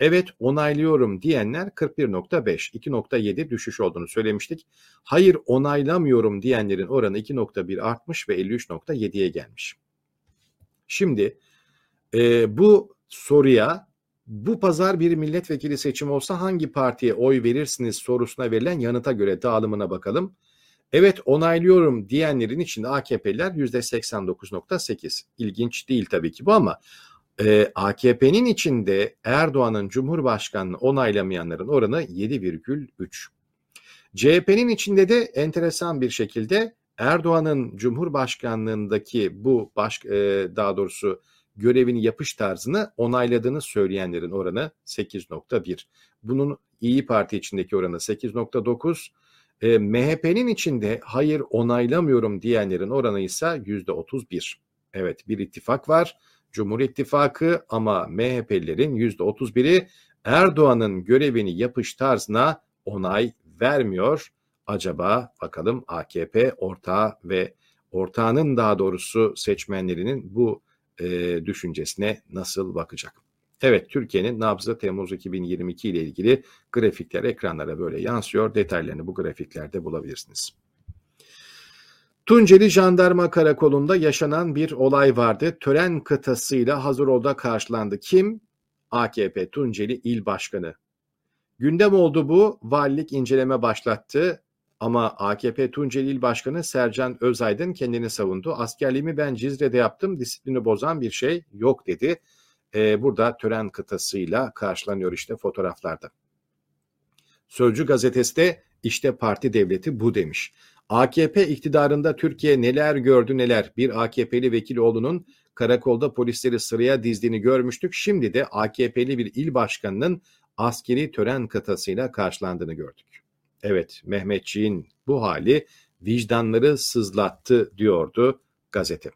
Evet onaylıyorum diyenler 41.5, 2.7 düşüş olduğunu söylemiştik. Hayır onaylamıyorum diyenlerin oranı 2.1 artmış ve 53.7'ye gelmiş. Şimdi e, bu soruya bu pazar bir milletvekili seçimi olsa hangi partiye oy verirsiniz sorusuna verilen yanıta göre dağılımına bakalım. Evet onaylıyorum diyenlerin içinde AKP'liler %89.8. İlginç değil tabii ki bu ama e, AKP'nin içinde Erdoğan'ın Cumhurbaşkanlığı onaylamayanların oranı 7,3. CHP'nin içinde de enteresan bir şekilde Erdoğan'ın Cumhurbaşkanlığındaki bu baş, e, daha doğrusu görevini yapış tarzını onayladığını söyleyenlerin oranı 8.1. Bunun İyi Parti içindeki oranı 8.9. E, MHP'nin içinde hayır onaylamıyorum diyenlerin oranı ise %31. Evet bir ittifak var. Cumhur İttifakı ama MHP'lilerin %31'i Erdoğan'ın görevini yapış tarzına onay vermiyor. Acaba bakalım AKP ortağı ve ortağının daha doğrusu seçmenlerinin bu e, düşüncesine nasıl bakacak? Evet Türkiye'nin nabzı Temmuz 2022 ile ilgili grafikler ekranlara böyle yansıyor. Detaylarını bu grafiklerde bulabilirsiniz. Tunceli Jandarma Karakolu'nda yaşanan bir olay vardı. Tören kıtasıyla Hazırol'da karşılandı. Kim? AKP Tunceli İl Başkanı. Gündem oldu bu. Valilik inceleme başlattı. Ama AKP Tunceli İl Başkanı Sercan Özaydın kendini savundu. Askerliğimi ben Cizre'de yaptım. Disiplini bozan bir şey yok dedi. Ee, burada tören kıtasıyla karşılanıyor işte fotoğraflarda. Sözcü gazetesi de işte parti devleti bu demiş. AKP iktidarında Türkiye neler gördü neler. Bir AKP'li Vekiloğlu'nun karakolda polisleri sıraya dizdiğini görmüştük. Şimdi de AKP'li bir il başkanının askeri tören kıtasıyla karşılandığını gördük. Evet Mehmetçiğin bu hali vicdanları sızlattı diyordu gazete.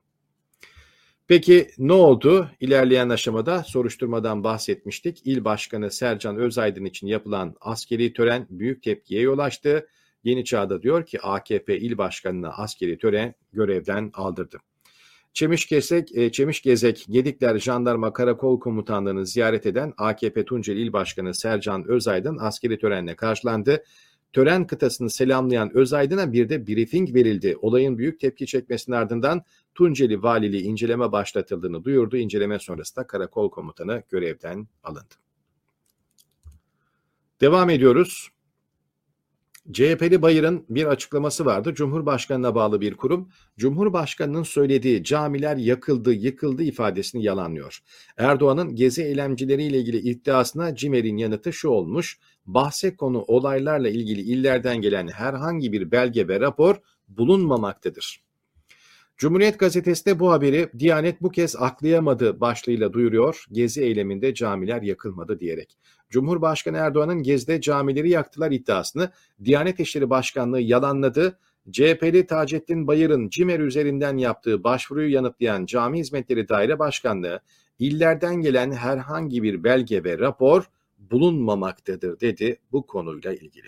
Peki ne oldu? İlerleyen aşamada soruşturmadan bahsetmiştik. İl Başkanı Sercan Özaydın için yapılan askeri tören büyük tepkiye yol açtı. Yeni Çağ'da diyor ki AKP il başkanına askeri tören görevden aldırdı. Çemişgezek, e, Çemişgezek Gedikler Jandarma Karakol Komutanlığı'nı ziyaret eden AKP Tunceli İl Başkanı Sercan Özaydın askeri törenle karşılandı. Tören kıtasını selamlayan Özaydın'a bir de briefing verildi. Olayın büyük tepki çekmesinin ardından Tunceli Valiliği inceleme başlatıldığını duyurdu. İnceleme sonrasında karakol komutanı görevden alındı. Devam ediyoruz. CHP'li Bayır'ın bir açıklaması vardı. Cumhurbaşkanına bağlı bir kurum, Cumhurbaşkanının söylediği camiler yakıldı, yıkıldı ifadesini yalanlıyor. Erdoğan'ın gezi eylemcileriyle ilgili iddiasına Cimer'in yanıtı şu olmuş, bahse konu olaylarla ilgili illerden gelen herhangi bir belge ve rapor bulunmamaktadır. Cumhuriyet gazetesi de bu haberi Diyanet bu kez aklayamadı başlığıyla duyuruyor. Gezi eyleminde camiler yakılmadı diyerek. Cumhurbaşkanı Erdoğan'ın Gezi'de camileri yaktılar iddiasını Diyanet İşleri Başkanlığı yalanladı. CHP'li Taceddin Bayır'ın CİMER üzerinden yaptığı başvuruyu yanıtlayan Cami Hizmetleri Daire Başkanlığı, illerden gelen herhangi bir belge ve rapor bulunmamaktadır dedi bu konuyla ilgili.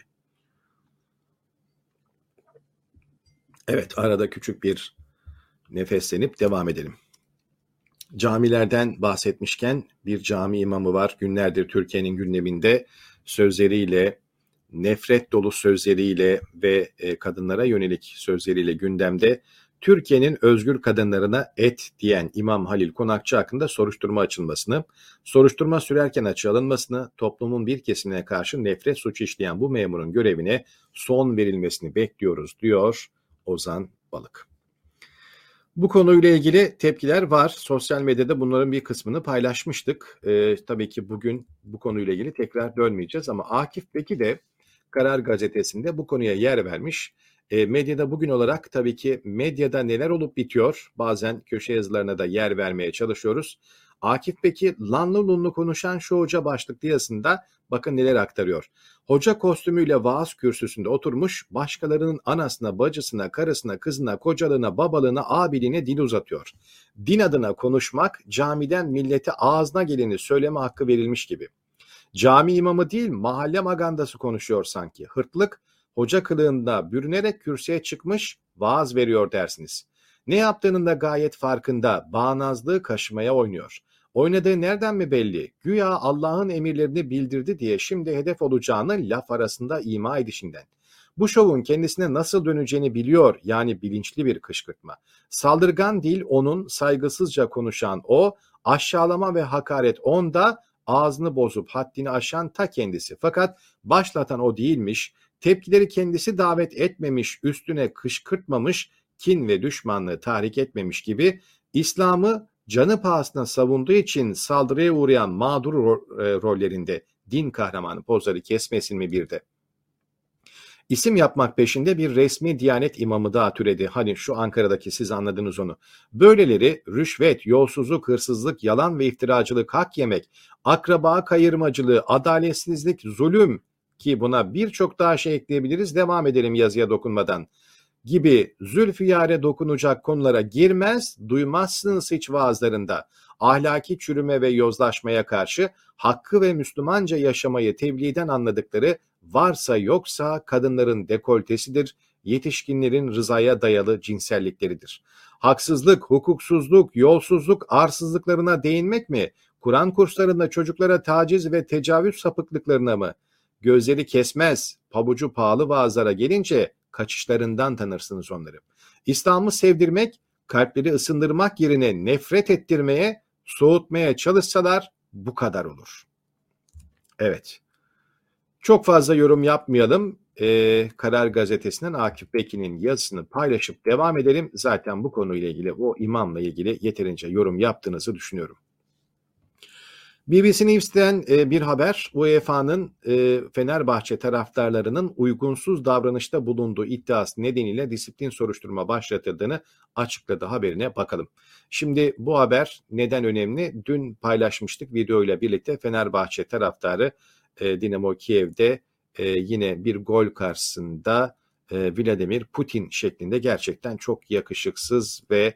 Evet arada küçük bir nefeslenip devam edelim. Camilerden bahsetmişken bir cami imamı var. Günlerdir Türkiye'nin gündeminde sözleriyle, nefret dolu sözleriyle ve e, kadınlara yönelik sözleriyle gündemde Türkiye'nin özgür kadınlarına et diyen İmam Halil Konakçı hakkında soruşturma açılmasını, soruşturma sürerken açığa toplumun bir kesimine karşı nefret suçu işleyen bu memurun görevine son verilmesini bekliyoruz diyor Ozan Balık. Bu konuyla ilgili tepkiler var. Sosyal medyada bunların bir kısmını paylaşmıştık. Ee, tabii ki bugün bu konuyla ilgili tekrar dönmeyeceğiz ama Akif Beki de Karar Gazetesi'nde bu konuya yer vermiş. E, medyada bugün olarak tabii ki medyada neler olup bitiyor bazen köşe yazılarına da yer vermeye çalışıyoruz. Akif Beki lanlı lunlu konuşan şu hoca başlıklı yazısında bakın neler aktarıyor. Hoca kostümüyle vaaz kürsüsünde oturmuş başkalarının anasına, bacısına, karısına, kızına, kocalığına, babalığına, abiliğine dil uzatıyor. Din adına konuşmak camiden millete ağzına geleni söyleme hakkı verilmiş gibi. Cami imamı değil mahalle magandası konuşuyor sanki. Hırtlık hoca kılığında bürünerek kürsüye çıkmış vaaz veriyor dersiniz. Ne yaptığının da gayet farkında, bağnazlığı kaşımaya oynuyor. Oynadığı nereden mi belli? Güya Allah'ın emirlerini bildirdi diye şimdi hedef olacağını laf arasında ima edişinden. Bu şovun kendisine nasıl döneceğini biliyor yani bilinçli bir kışkırtma. Saldırgan dil onun, saygısızca konuşan o, aşağılama ve hakaret onda, ağzını bozup haddini aşan ta kendisi. Fakat başlatan o değilmiş, tepkileri kendisi davet etmemiş, üstüne kışkırtmamış, kin ve düşmanlığı tahrik etmemiş gibi İslam'ı canı pahasına savunduğu için saldırıya uğrayan mağdur e, rollerinde din kahramanı pozları kesmesin mi bir de? İsim yapmak peşinde bir resmi diyanet imamı daha türedi. Hani şu Ankara'daki siz anladınız onu. Böyleleri rüşvet, yolsuzluk, hırsızlık, yalan ve iftiracılık, hak yemek, akraba kayırmacılığı, adaletsizlik, zulüm ki buna birçok daha şey ekleyebiliriz. Devam edelim yazıya dokunmadan gibi zülfiyare dokunacak konulara girmez, duymazsınız hiç vaazlarında. Ahlaki çürüme ve yozlaşmaya karşı hakkı ve Müslümanca yaşamayı tebliğden anladıkları varsa yoksa kadınların dekoltesidir, yetişkinlerin rızaya dayalı cinsellikleridir. Haksızlık, hukuksuzluk, yolsuzluk, arsızlıklarına değinmek mi? Kur'an kurslarında çocuklara taciz ve tecavüz sapıklıklarına mı? Gözleri kesmez, pabucu pahalı vaazlara gelince kaçışlarından tanırsınız onları. İslam'ı sevdirmek, kalpleri ısındırmak yerine nefret ettirmeye, soğutmaya çalışsalar bu kadar olur. Evet. Çok fazla yorum yapmayalım. Ee, Karar Gazetesi'nden Akif Bekin'in yazısını paylaşıp devam edelim. Zaten bu konuyla ilgili, o imamla ilgili yeterince yorum yaptığınızı düşünüyorum. BBC News'ten e, bir haber UEFA'nın e, Fenerbahçe taraftarlarının uygunsuz davranışta bulunduğu iddiası nedeniyle disiplin soruşturma başlatıldığını açıkladı haberine bakalım. Şimdi bu haber neden önemli? Dün paylaşmıştık video ile birlikte Fenerbahçe taraftarı e, Dinamo Kiev'de yine bir gol karşısında Vladimir Putin şeklinde gerçekten çok yakışıksız ve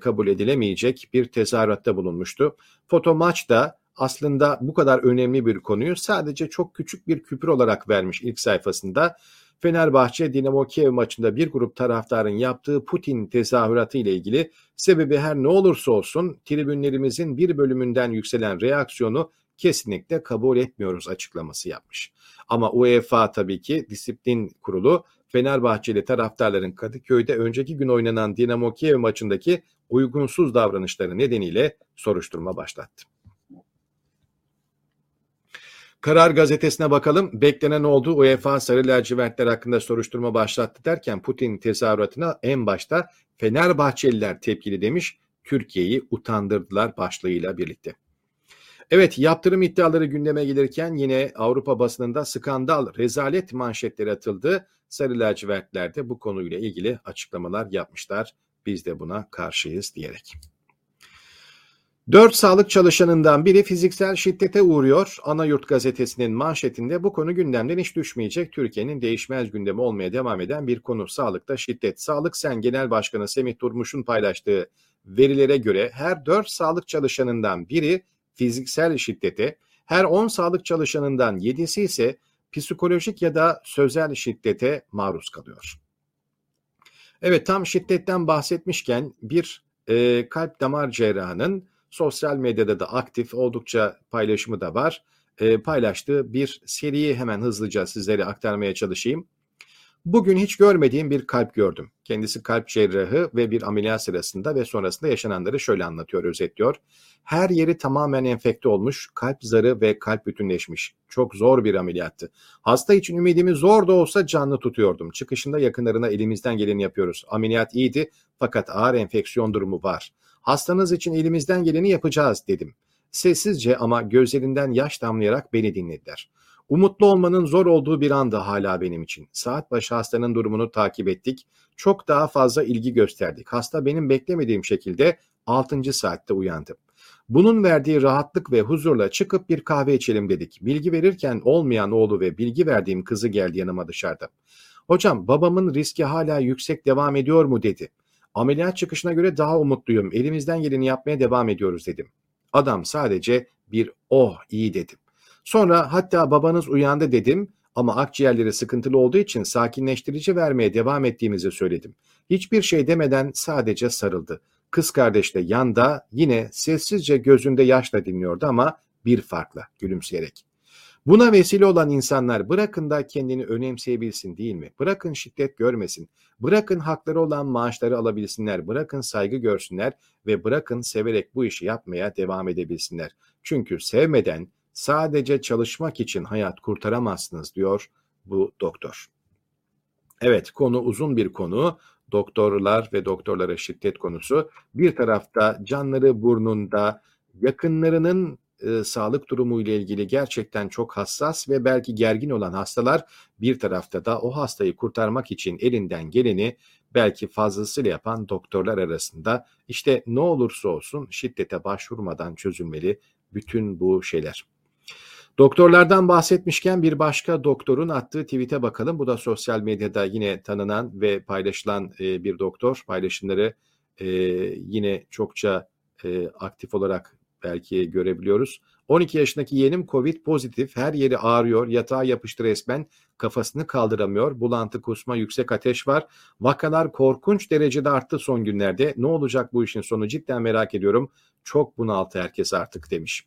kabul edilemeyecek bir tezahüratta bulunmuştu. Foto maçta aslında bu kadar önemli bir konuyu sadece çok küçük bir küpür olarak vermiş ilk sayfasında. Fenerbahçe Dinamo Kiev maçında bir grup taraftarın yaptığı Putin tezahüratı ile ilgili sebebi her ne olursa olsun tribünlerimizin bir bölümünden yükselen reaksiyonu kesinlikle kabul etmiyoruz açıklaması yapmış. Ama UEFA tabii ki disiplin kurulu Fenerbahçeli taraftarların Kadıköy'de önceki gün oynanan Dinamo Kiev maçındaki uygunsuz davranışları nedeniyle soruşturma başlattı. Karar gazetesine bakalım. Beklenen oldu. UEFA sarı lacivertler hakkında soruşturma başlattı derken Putin tezahüratına en başta Fenerbahçeliler tepkili demiş. Türkiye'yi utandırdılar başlığıyla birlikte. Evet yaptırım iddiaları gündeme gelirken yine Avrupa basınında skandal, rezalet manşetleri atıldı. Sarı lacivertler de bu konuyla ilgili açıklamalar yapmışlar. Biz de buna karşıyız diyerek. Dört sağlık çalışanından biri fiziksel şiddete uğruyor. Anayurt gazetesinin manşetinde bu konu gündemden hiç düşmeyecek. Türkiye'nin değişmez gündemi olmaya devam eden bir konu sağlıkta şiddet. Sağlık Sen Genel Başkanı Semih Durmuş'un paylaştığı verilere göre her dört sağlık çalışanından biri fiziksel şiddete, her 10 sağlık çalışanından 7'si ise psikolojik ya da sözel şiddete maruz kalıyor. Evet tam şiddetten bahsetmişken bir e, kalp damar cerrahının sosyal medyada da aktif oldukça paylaşımı da var. E, paylaştığı bir seriyi hemen hızlıca sizlere aktarmaya çalışayım. Bugün hiç görmediğim bir kalp gördüm. Kendisi kalp cerrahı ve bir ameliyat sırasında ve sonrasında yaşananları şöyle anlatıyor, özetliyor. Her yeri tamamen enfekte olmuş, kalp zarı ve kalp bütünleşmiş. Çok zor bir ameliyattı. Hasta için ümidimi zor da olsa canlı tutuyordum. Çıkışında yakınlarına elimizden geleni yapıyoruz. Ameliyat iyiydi fakat ağır enfeksiyon durumu var. Hastanız için elimizden geleni yapacağız dedim. Sessizce ama gözlerinden yaş damlayarak beni dinlediler. Umutlu olmanın zor olduğu bir anda hala benim için. Saat başı hastanın durumunu takip ettik. Çok daha fazla ilgi gösterdik. Hasta benim beklemediğim şekilde 6. saatte uyandı. Bunun verdiği rahatlık ve huzurla çıkıp bir kahve içelim dedik. Bilgi verirken olmayan oğlu ve bilgi verdiğim kızı geldi yanıma dışarıda. Hocam babamın riski hala yüksek devam ediyor mu dedi. Ameliyat çıkışına göre daha umutluyum. Elimizden geleni yapmaya devam ediyoruz dedim. Adam sadece bir oh iyi dedim. Sonra hatta babanız uyandı dedim ama akciğerleri sıkıntılı olduğu için sakinleştirici vermeye devam ettiğimizi söyledim. Hiçbir şey demeden sadece sarıldı. Kız kardeş de yanda yine sessizce gözünde yaşla dinliyordu ama bir farkla gülümseyerek. Buna vesile olan insanlar bırakın da kendini önemseyebilsin değil mi? Bırakın şiddet görmesin. Bırakın hakları olan maaşları alabilsinler. Bırakın saygı görsünler ve bırakın severek bu işi yapmaya devam edebilsinler. Çünkü sevmeden, Sadece çalışmak için hayat kurtaramazsınız diyor bu doktor. Evet konu uzun bir konu. Doktorlar ve doktorlara şiddet konusu. Bir tarafta canları burnunda, yakınlarının e, sağlık durumu ile ilgili gerçekten çok hassas ve belki gergin olan hastalar bir tarafta da o hastayı kurtarmak için elinden geleni belki fazlasıyla yapan doktorlar arasında işte ne olursa olsun şiddete başvurmadan çözülmeli bütün bu şeyler. Doktorlardan bahsetmişken bir başka doktorun attığı tweet'e bakalım. Bu da sosyal medyada yine tanınan ve paylaşılan bir doktor. Paylaşımları yine çokça aktif olarak belki görebiliyoruz. 12 yaşındaki yeğenim Covid pozitif, her yeri ağrıyor, yatağa yapıştı resmen, kafasını kaldıramıyor, bulantı, kusma, yüksek ateş var. Vakalar korkunç derecede arttı son günlerde. Ne olacak bu işin sonu cidden merak ediyorum. Çok bunaltı herkes artık demiş.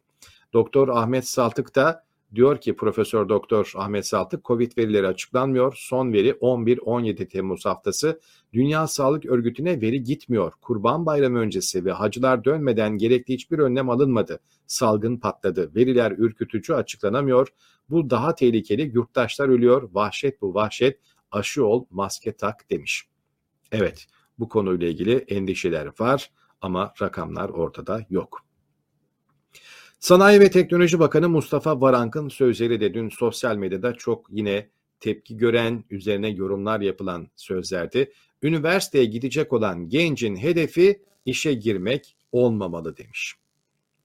Doktor Ahmet Saltık da diyor ki Profesör Doktor Ahmet Saltık Covid verileri açıklanmıyor. Son veri 11-17 Temmuz haftası. Dünya Sağlık Örgütü'ne veri gitmiyor. Kurban Bayramı öncesi ve hacılar dönmeden gerekli hiçbir önlem alınmadı. Salgın patladı. Veriler ürkütücü açıklanamıyor. Bu daha tehlikeli. Yurttaşlar ölüyor. Vahşet bu vahşet. Aşı ol, maske tak demiş. Evet, bu konuyla ilgili endişeler var ama rakamlar ortada yok. Sanayi ve Teknoloji Bakanı Mustafa Varank'ın sözleri de dün sosyal medyada çok yine tepki gören, üzerine yorumlar yapılan sözlerdi. Üniversiteye gidecek olan gencin hedefi işe girmek olmamalı demiş.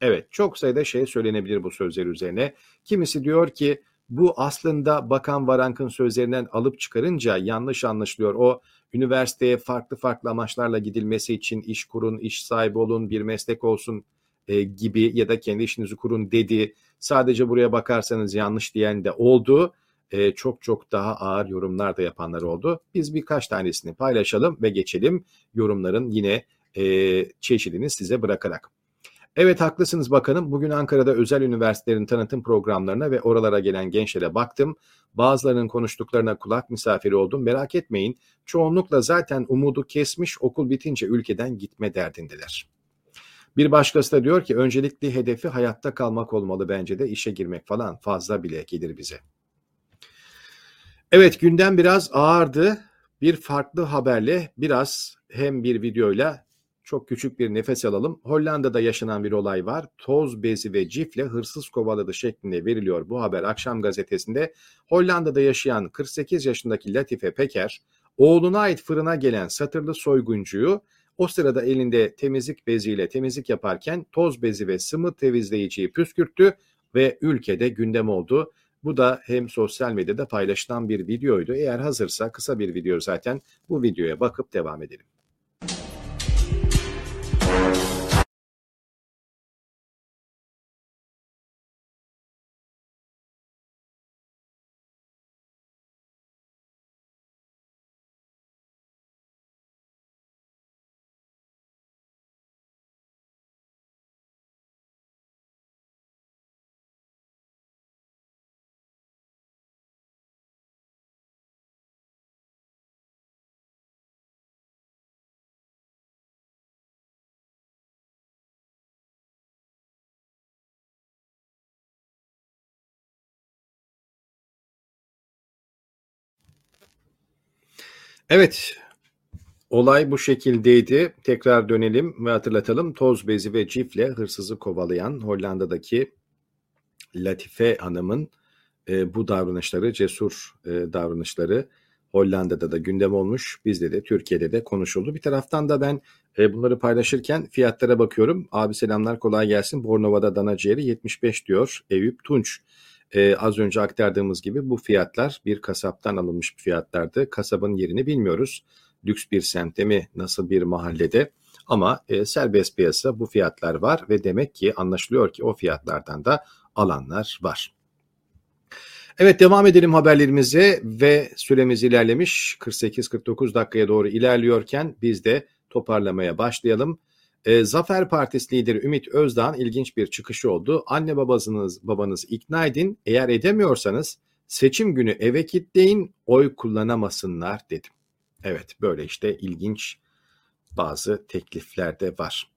Evet çok sayıda şey söylenebilir bu sözler üzerine. Kimisi diyor ki bu aslında Bakan Varank'ın sözlerinden alıp çıkarınca yanlış anlaşılıyor. O üniversiteye farklı farklı amaçlarla gidilmesi için iş kurun, iş sahibi olun, bir meslek olsun e, gibi ya da kendi işinizi kurun dedi. Sadece buraya bakarsanız yanlış diyen de oldu. e, çok çok daha ağır yorumlar da yapanlar oldu. Biz birkaç tanesini paylaşalım ve geçelim yorumların yine e, çeşidini size bırakarak. Evet haklısınız bakanım. Bugün Ankara'da özel üniversitelerin tanıtım programlarına ve oralara gelen gençlere baktım. Bazılarının konuştuklarına kulak misafiri oldum. Merak etmeyin. Çoğunlukla zaten umudu kesmiş okul bitince ülkeden gitme derdindeler. Bir başkası da diyor ki öncelikli hedefi hayatta kalmak olmalı bence de işe girmek falan fazla bile gelir bize. Evet gündem biraz ağırdı. Bir farklı haberle biraz hem bir videoyla çok küçük bir nefes alalım. Hollanda'da yaşanan bir olay var. Toz bezi ve cifle hırsız kovaladı şeklinde veriliyor bu haber akşam gazetesinde. Hollanda'da yaşayan 48 yaşındaki Latife Peker, oğluna ait fırına gelen satırlı soyguncuyu o sırada elinde temizlik beziyle temizlik yaparken toz bezi ve sıvı temizleyiciyi püskürttü ve ülkede gündem oldu. Bu da hem sosyal medyada paylaşılan bir videoydu. Eğer hazırsa kısa bir video zaten bu videoya bakıp devam edelim. Evet, olay bu şekildeydi. Tekrar dönelim ve hatırlatalım. Toz bezi ve cifle hırsızı kovalayan Hollanda'daki Latife Hanım'ın e, bu davranışları, cesur e, davranışları Hollanda'da da gündem olmuş. Bizde de Türkiye'de de konuşuldu. Bir taraftan da ben e, bunları paylaşırken fiyatlara bakıyorum. Abi selamlar kolay gelsin. Bornova'da dana ciğeri 75 diyor Eyüp Tunç. Ee, az önce aktardığımız gibi bu fiyatlar bir kasaptan alınmış fiyatlardı. Kasabın yerini bilmiyoruz. Lüks bir semtte mi, nasıl bir mahallede ama e, serbest piyasa bu fiyatlar var ve demek ki anlaşılıyor ki o fiyatlardan da alanlar var. Evet devam edelim haberlerimize ve süremiz ilerlemiş 48-49 dakikaya doğru ilerliyorken biz de toparlamaya başlayalım. E, Zafer Partisi lideri Ümit Özdağ'ın ilginç bir çıkışı oldu. Anne babanız, babanız ikna edin. Eğer edemiyorsanız seçim günü eve kitleyin, oy kullanamasınlar dedim. Evet böyle işte ilginç bazı teklifler de var.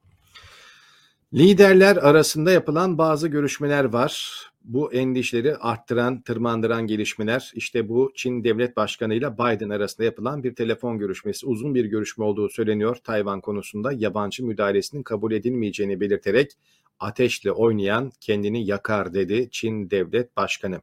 Liderler arasında yapılan bazı görüşmeler var bu endişeleri arttıran, tırmandıran gelişmeler işte bu Çin Devlet Başkanı ile Biden arasında yapılan bir telefon görüşmesi. Uzun bir görüşme olduğu söyleniyor Tayvan konusunda yabancı müdahalesinin kabul edilmeyeceğini belirterek ateşle oynayan kendini yakar dedi Çin Devlet Başkanı.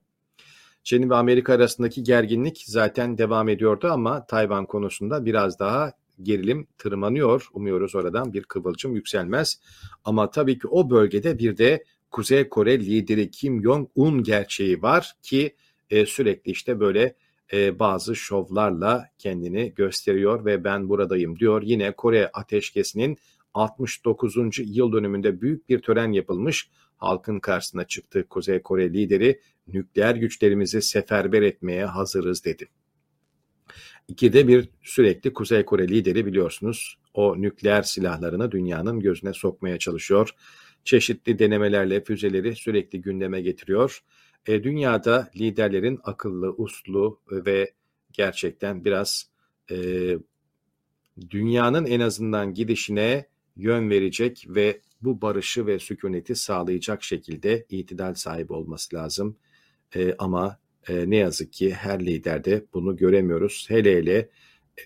Çin ve Amerika arasındaki gerginlik zaten devam ediyordu ama Tayvan konusunda biraz daha gerilim tırmanıyor. Umuyoruz oradan bir kıvılcım yükselmez. Ama tabii ki o bölgede bir de Kuzey Kore lideri Kim Jong-un gerçeği var ki e, sürekli işte böyle e, bazı şovlarla kendini gösteriyor ve ben buradayım diyor. Yine Kore ateşkesinin 69. yıl dönümünde büyük bir tören yapılmış. Halkın karşısına çıktı Kuzey Kore lideri nükleer güçlerimizi seferber etmeye hazırız dedi. İkide bir sürekli Kuzey Kore lideri biliyorsunuz o nükleer silahlarını dünyanın gözüne sokmaya çalışıyor çeşitli denemelerle füzeleri sürekli gündeme getiriyor. E, dünyada liderlerin akıllı, uslu ve gerçekten biraz e, dünyanın en azından gidişine yön verecek ve bu barışı ve sükuneti sağlayacak şekilde itidal sahibi olması lazım. E, ama e, ne yazık ki her liderde bunu göremiyoruz. Hele hele e,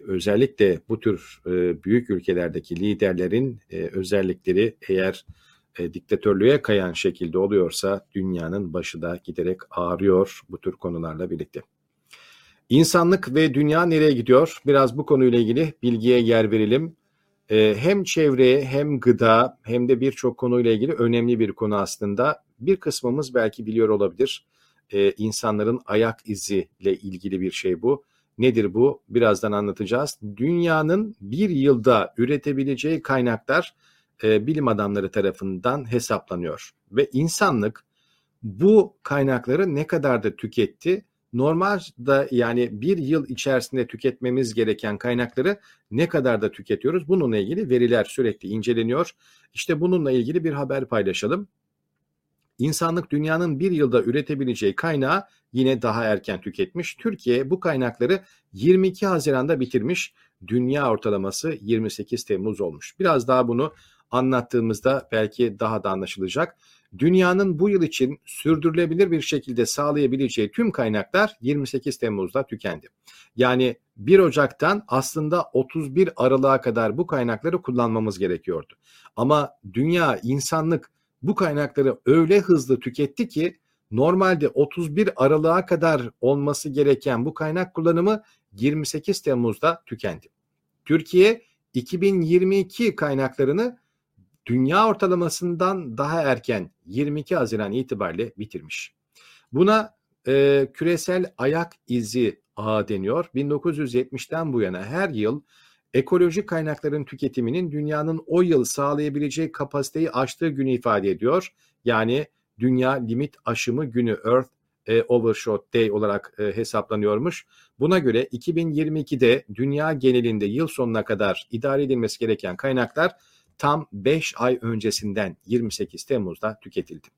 özellikle bu tür e, büyük ülkelerdeki liderlerin e, özellikleri eğer e, diktatörlüğe kayan şekilde oluyorsa dünyanın başı da giderek ağrıyor bu tür konularla birlikte. İnsanlık ve dünya nereye gidiyor? Biraz bu konuyla ilgili bilgiye yer verelim. E, hem çevreye hem gıda hem de birçok konuyla ilgili önemli bir konu aslında. Bir kısmımız belki biliyor olabilir. E, insanların ayak iziyle ilgili bir şey bu. Nedir bu? Birazdan anlatacağız. Dünyanın bir yılda üretebileceği kaynaklar e, bilim adamları tarafından hesaplanıyor ve insanlık bu kaynakları ne kadar da tüketti, normalde yani bir yıl içerisinde tüketmemiz gereken kaynakları ne kadar da tüketiyoruz? Bununla ilgili veriler sürekli inceleniyor. İşte bununla ilgili bir haber paylaşalım. İnsanlık dünyanın bir yılda üretebileceği kaynağı yine daha erken tüketmiş. Türkiye bu kaynakları 22 Haziran'da bitirmiş. Dünya ortalaması 28 Temmuz olmuş. Biraz daha bunu anlattığımızda belki daha da anlaşılacak. Dünyanın bu yıl için sürdürülebilir bir şekilde sağlayabileceği tüm kaynaklar 28 Temmuz'da tükendi. Yani 1 Ocak'tan aslında 31 Aralık'a kadar bu kaynakları kullanmamız gerekiyordu. Ama dünya, insanlık bu kaynakları öyle hızlı tüketti ki normalde 31 Aralık'a kadar olması gereken bu kaynak kullanımı 28 Temmuz'da tükendi. Türkiye 2022 kaynaklarını dünya ortalamasından daha erken 22 Haziran itibariyle bitirmiş. Buna e, küresel ayak izi ağı deniyor. 1970'ten bu yana her yıl ekolojik kaynakların tüketiminin dünyanın o yıl sağlayabileceği kapasiteyi aştığı günü ifade ediyor. Yani Dünya Limit Aşımı Günü Earth e, Overshot Day olarak e, hesaplanıyormuş. Buna göre 2022'de dünya genelinde yıl sonuna kadar idare edilmesi gereken kaynaklar tam 5 ay öncesinden 28 Temmuz'da tüketildi.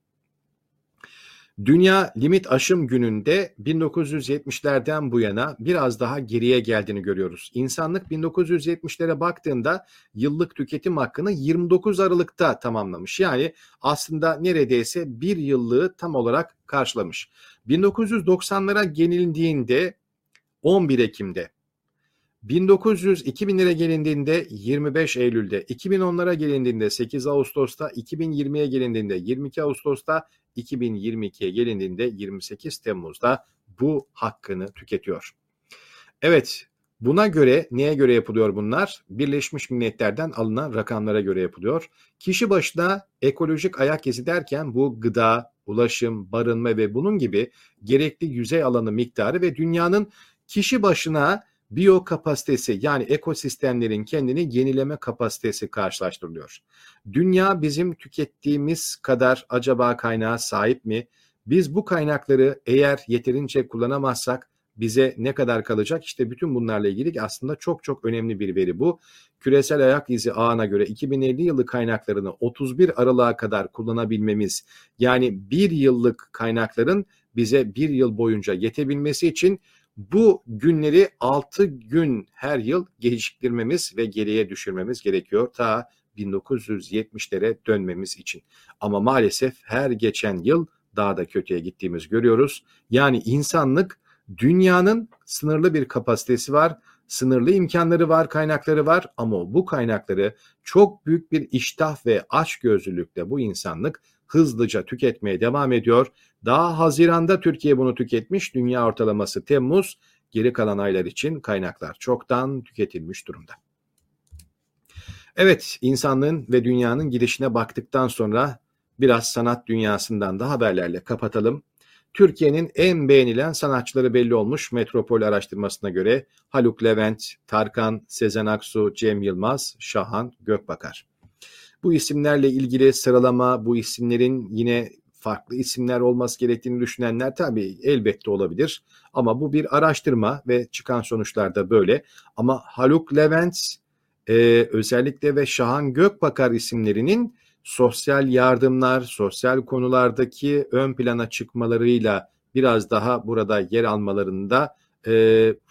Dünya limit aşım gününde 1970'lerden bu yana biraz daha geriye geldiğini görüyoruz. İnsanlık 1970'lere baktığında yıllık tüketim hakkını 29 Aralık'ta tamamlamış. Yani aslında neredeyse bir yıllığı tam olarak karşılamış. 1990'lara gelindiğinde 11 Ekim'de 1900 2000'lere gelindiğinde 25 Eylül'de, 2010'lara gelindiğinde 8 Ağustos'ta, 2020'ye gelindiğinde 22 Ağustos'ta, 2022'ye gelindiğinde 28 Temmuz'da bu hakkını tüketiyor. Evet, buna göre neye göre yapılıyor bunlar? Birleşmiş Milletler'den alınan rakamlara göre yapılıyor. Kişi başına ekolojik ayak izi derken bu gıda, ulaşım, barınma ve bunun gibi gerekli yüzey alanı miktarı ve dünyanın kişi başına biyo kapasitesi yani ekosistemlerin kendini yenileme kapasitesi karşılaştırılıyor. Dünya bizim tükettiğimiz kadar acaba kaynağa sahip mi? Biz bu kaynakları eğer yeterince kullanamazsak bize ne kadar kalacak? İşte bütün bunlarla ilgili aslında çok çok önemli bir veri bu. Küresel ayak izi ağına göre 2050 yılı kaynaklarını 31 Aralık'a kadar kullanabilmemiz yani bir yıllık kaynakların bize bir yıl boyunca yetebilmesi için bu günleri 6 gün her yıl geciktirmemiz ve geriye düşürmemiz gerekiyor ta 1970'lere dönmemiz için. Ama maalesef her geçen yıl daha da kötüye gittiğimiz görüyoruz. Yani insanlık dünyanın sınırlı bir kapasitesi var, sınırlı imkanları var, kaynakları var ama bu kaynakları çok büyük bir iştah ve açgözlülükle bu insanlık hızlıca tüketmeye devam ediyor. Daha Haziran'da Türkiye bunu tüketmiş. Dünya ortalaması Temmuz. Geri kalan aylar için kaynaklar çoktan tüketilmiş durumda. Evet, insanlığın ve dünyanın gidişine baktıktan sonra biraz sanat dünyasından da haberlerle kapatalım. Türkiye'nin en beğenilen sanatçıları belli olmuş Metropol araştırmasına göre Haluk Levent, Tarkan, Sezen Aksu, Cem Yılmaz, Şahan Gökbakar. Bu isimlerle ilgili sıralama, bu isimlerin yine farklı isimler olması gerektiğini düşünenler tabii elbette olabilir. Ama bu bir araştırma ve çıkan sonuçlar da böyle. Ama Haluk Levent e, özellikle ve Şahan Gökbakar isimlerinin sosyal yardımlar, sosyal konulardaki ön plana çıkmalarıyla biraz daha burada yer almalarında e,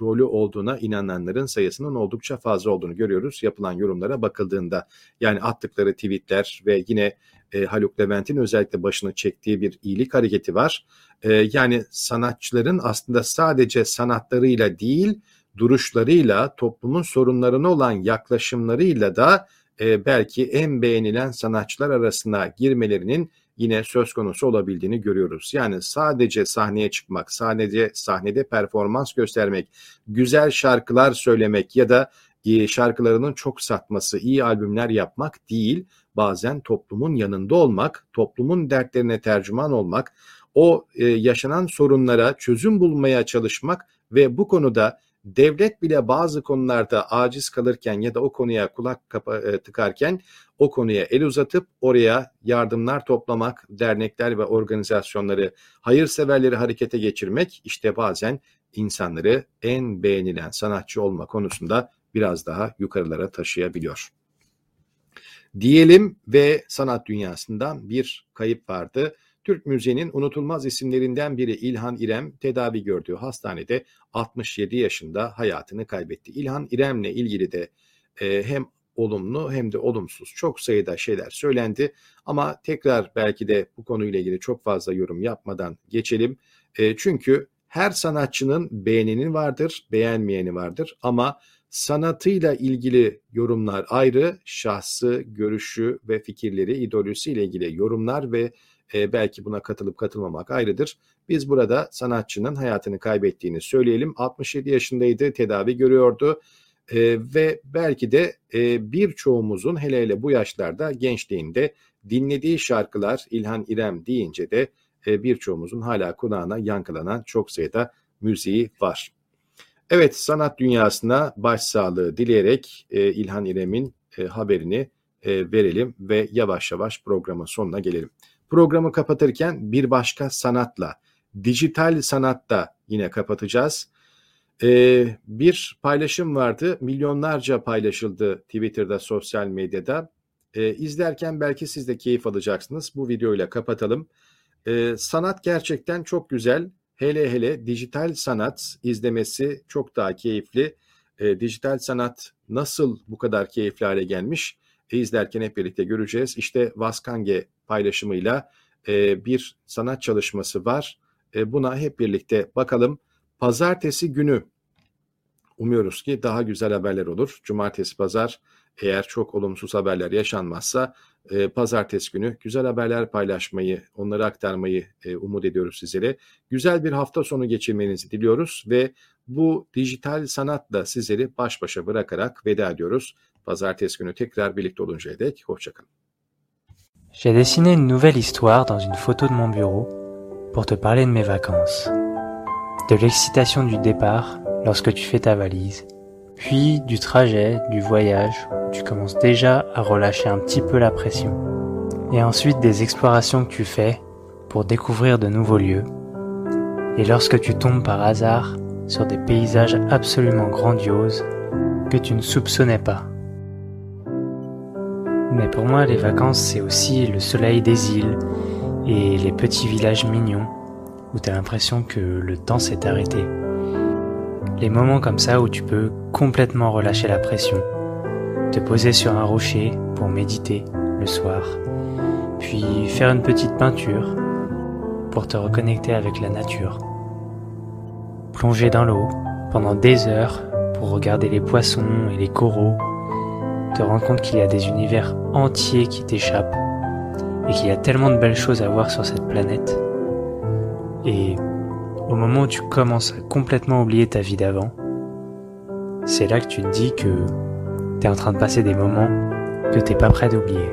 rolü olduğuna inananların sayısının oldukça fazla olduğunu görüyoruz yapılan yorumlara bakıldığında. Yani attıkları tweetler ve yine e, Haluk Levent'in özellikle başını çektiği bir iyilik hareketi var. E, yani sanatçıların aslında sadece sanatlarıyla değil duruşlarıyla toplumun sorunlarına olan yaklaşımlarıyla da e, belki en beğenilen sanatçılar arasına girmelerinin yine söz konusu olabildiğini görüyoruz. Yani sadece sahneye çıkmak, sadece sahnede performans göstermek, güzel şarkılar söylemek ya da e, şarkılarının çok satması, iyi albümler yapmak değil, bazen toplumun yanında olmak, toplumun dertlerine tercüman olmak, o e, yaşanan sorunlara çözüm bulmaya çalışmak ve bu konuda devlet bile bazı konularda aciz kalırken ya da o konuya kulak kapa, e, tıkarken o konuya el uzatıp oraya yardımlar toplamak, dernekler ve organizasyonları, hayırseverleri harekete geçirmek işte bazen insanları en beğenilen sanatçı olma konusunda biraz daha yukarılara taşıyabiliyor. Diyelim ve sanat dünyasından bir kayıp vardı. Türk müziğinin unutulmaz isimlerinden biri İlhan İrem tedavi gördüğü hastanede 67 yaşında hayatını kaybetti. İlhan İrem'le ilgili de e, hem olumlu hem de olumsuz çok sayıda şeyler söylendi ama tekrar belki de bu konuyla ilgili çok fazla yorum yapmadan geçelim. E, çünkü her sanatçının beğenini vardır, beğenmeyeni vardır ama sanatıyla ilgili yorumlar ayrı, şahsı, görüşü ve fikirleri, ideolojisiyle ilgili yorumlar ve e, belki buna katılıp katılmamak ayrıdır. Biz burada sanatçının hayatını kaybettiğini söyleyelim. 67 yaşındaydı, tedavi görüyordu. E, ve belki de e, birçoğumuzun hele hele bu yaşlarda gençliğinde dinlediği şarkılar İlhan İrem deyince de e, birçoğumuzun hala kulağına yankılanan çok sayıda müziği var. Evet sanat dünyasına başsağlığı dileyerek e, İlhan İrem'in e, haberini e, verelim ve yavaş yavaş programın sonuna gelelim. Programı kapatırken bir başka sanatla, dijital sanatta yine kapatacağız. Ee, bir paylaşım vardı, milyonlarca paylaşıldı Twitter'da, sosyal medyada. Ee, izlerken belki siz de keyif alacaksınız. Bu videoyla kapatalım. Ee, sanat gerçekten çok güzel. Hele hele dijital sanat izlemesi çok daha keyifli. Ee, dijital sanat nasıl bu kadar keyifli hale gelmiş? İzlerken hep birlikte göreceğiz. İşte Vaskange paylaşımıyla e, bir sanat çalışması var. E, buna hep birlikte bakalım. Pazartesi günü umuyoruz ki daha güzel haberler olur. Cumartesi pazar eğer çok olumsuz haberler yaşanmazsa e, pazartesi günü güzel haberler paylaşmayı, onları aktarmayı e, umut ediyoruz sizlere. Güzel bir hafta sonu geçirmenizi diliyoruz ve bu dijital sanatla sizleri baş başa bırakarak veda ediyoruz. J'ai dessiné une nouvelle histoire dans une photo de mon bureau pour te parler de mes vacances. De l'excitation du départ lorsque tu fais ta valise, puis du trajet, du voyage, où tu commences déjà à relâcher un petit peu la pression. Et ensuite des explorations que tu fais pour découvrir de nouveaux lieux. Et lorsque tu tombes par hasard sur des paysages absolument grandioses que tu ne soupçonnais pas. Mais pour moi, les vacances, c'est aussi le soleil des îles et les petits villages mignons où tu as l'impression que le temps s'est arrêté. Les moments comme ça où tu peux complètement relâcher la pression, te poser sur un rocher pour méditer le soir, puis faire une petite peinture pour te reconnecter avec la nature. Plonger dans l'eau pendant des heures pour regarder les poissons et les coraux te rends compte qu'il y a des univers entiers qui t'échappent et qu'il y a tellement de belles choses à voir sur cette planète. Et au moment où tu commences à complètement oublier ta vie d'avant, c'est là que tu te dis que tu es en train de passer des moments que t'es pas prêt d'oublier.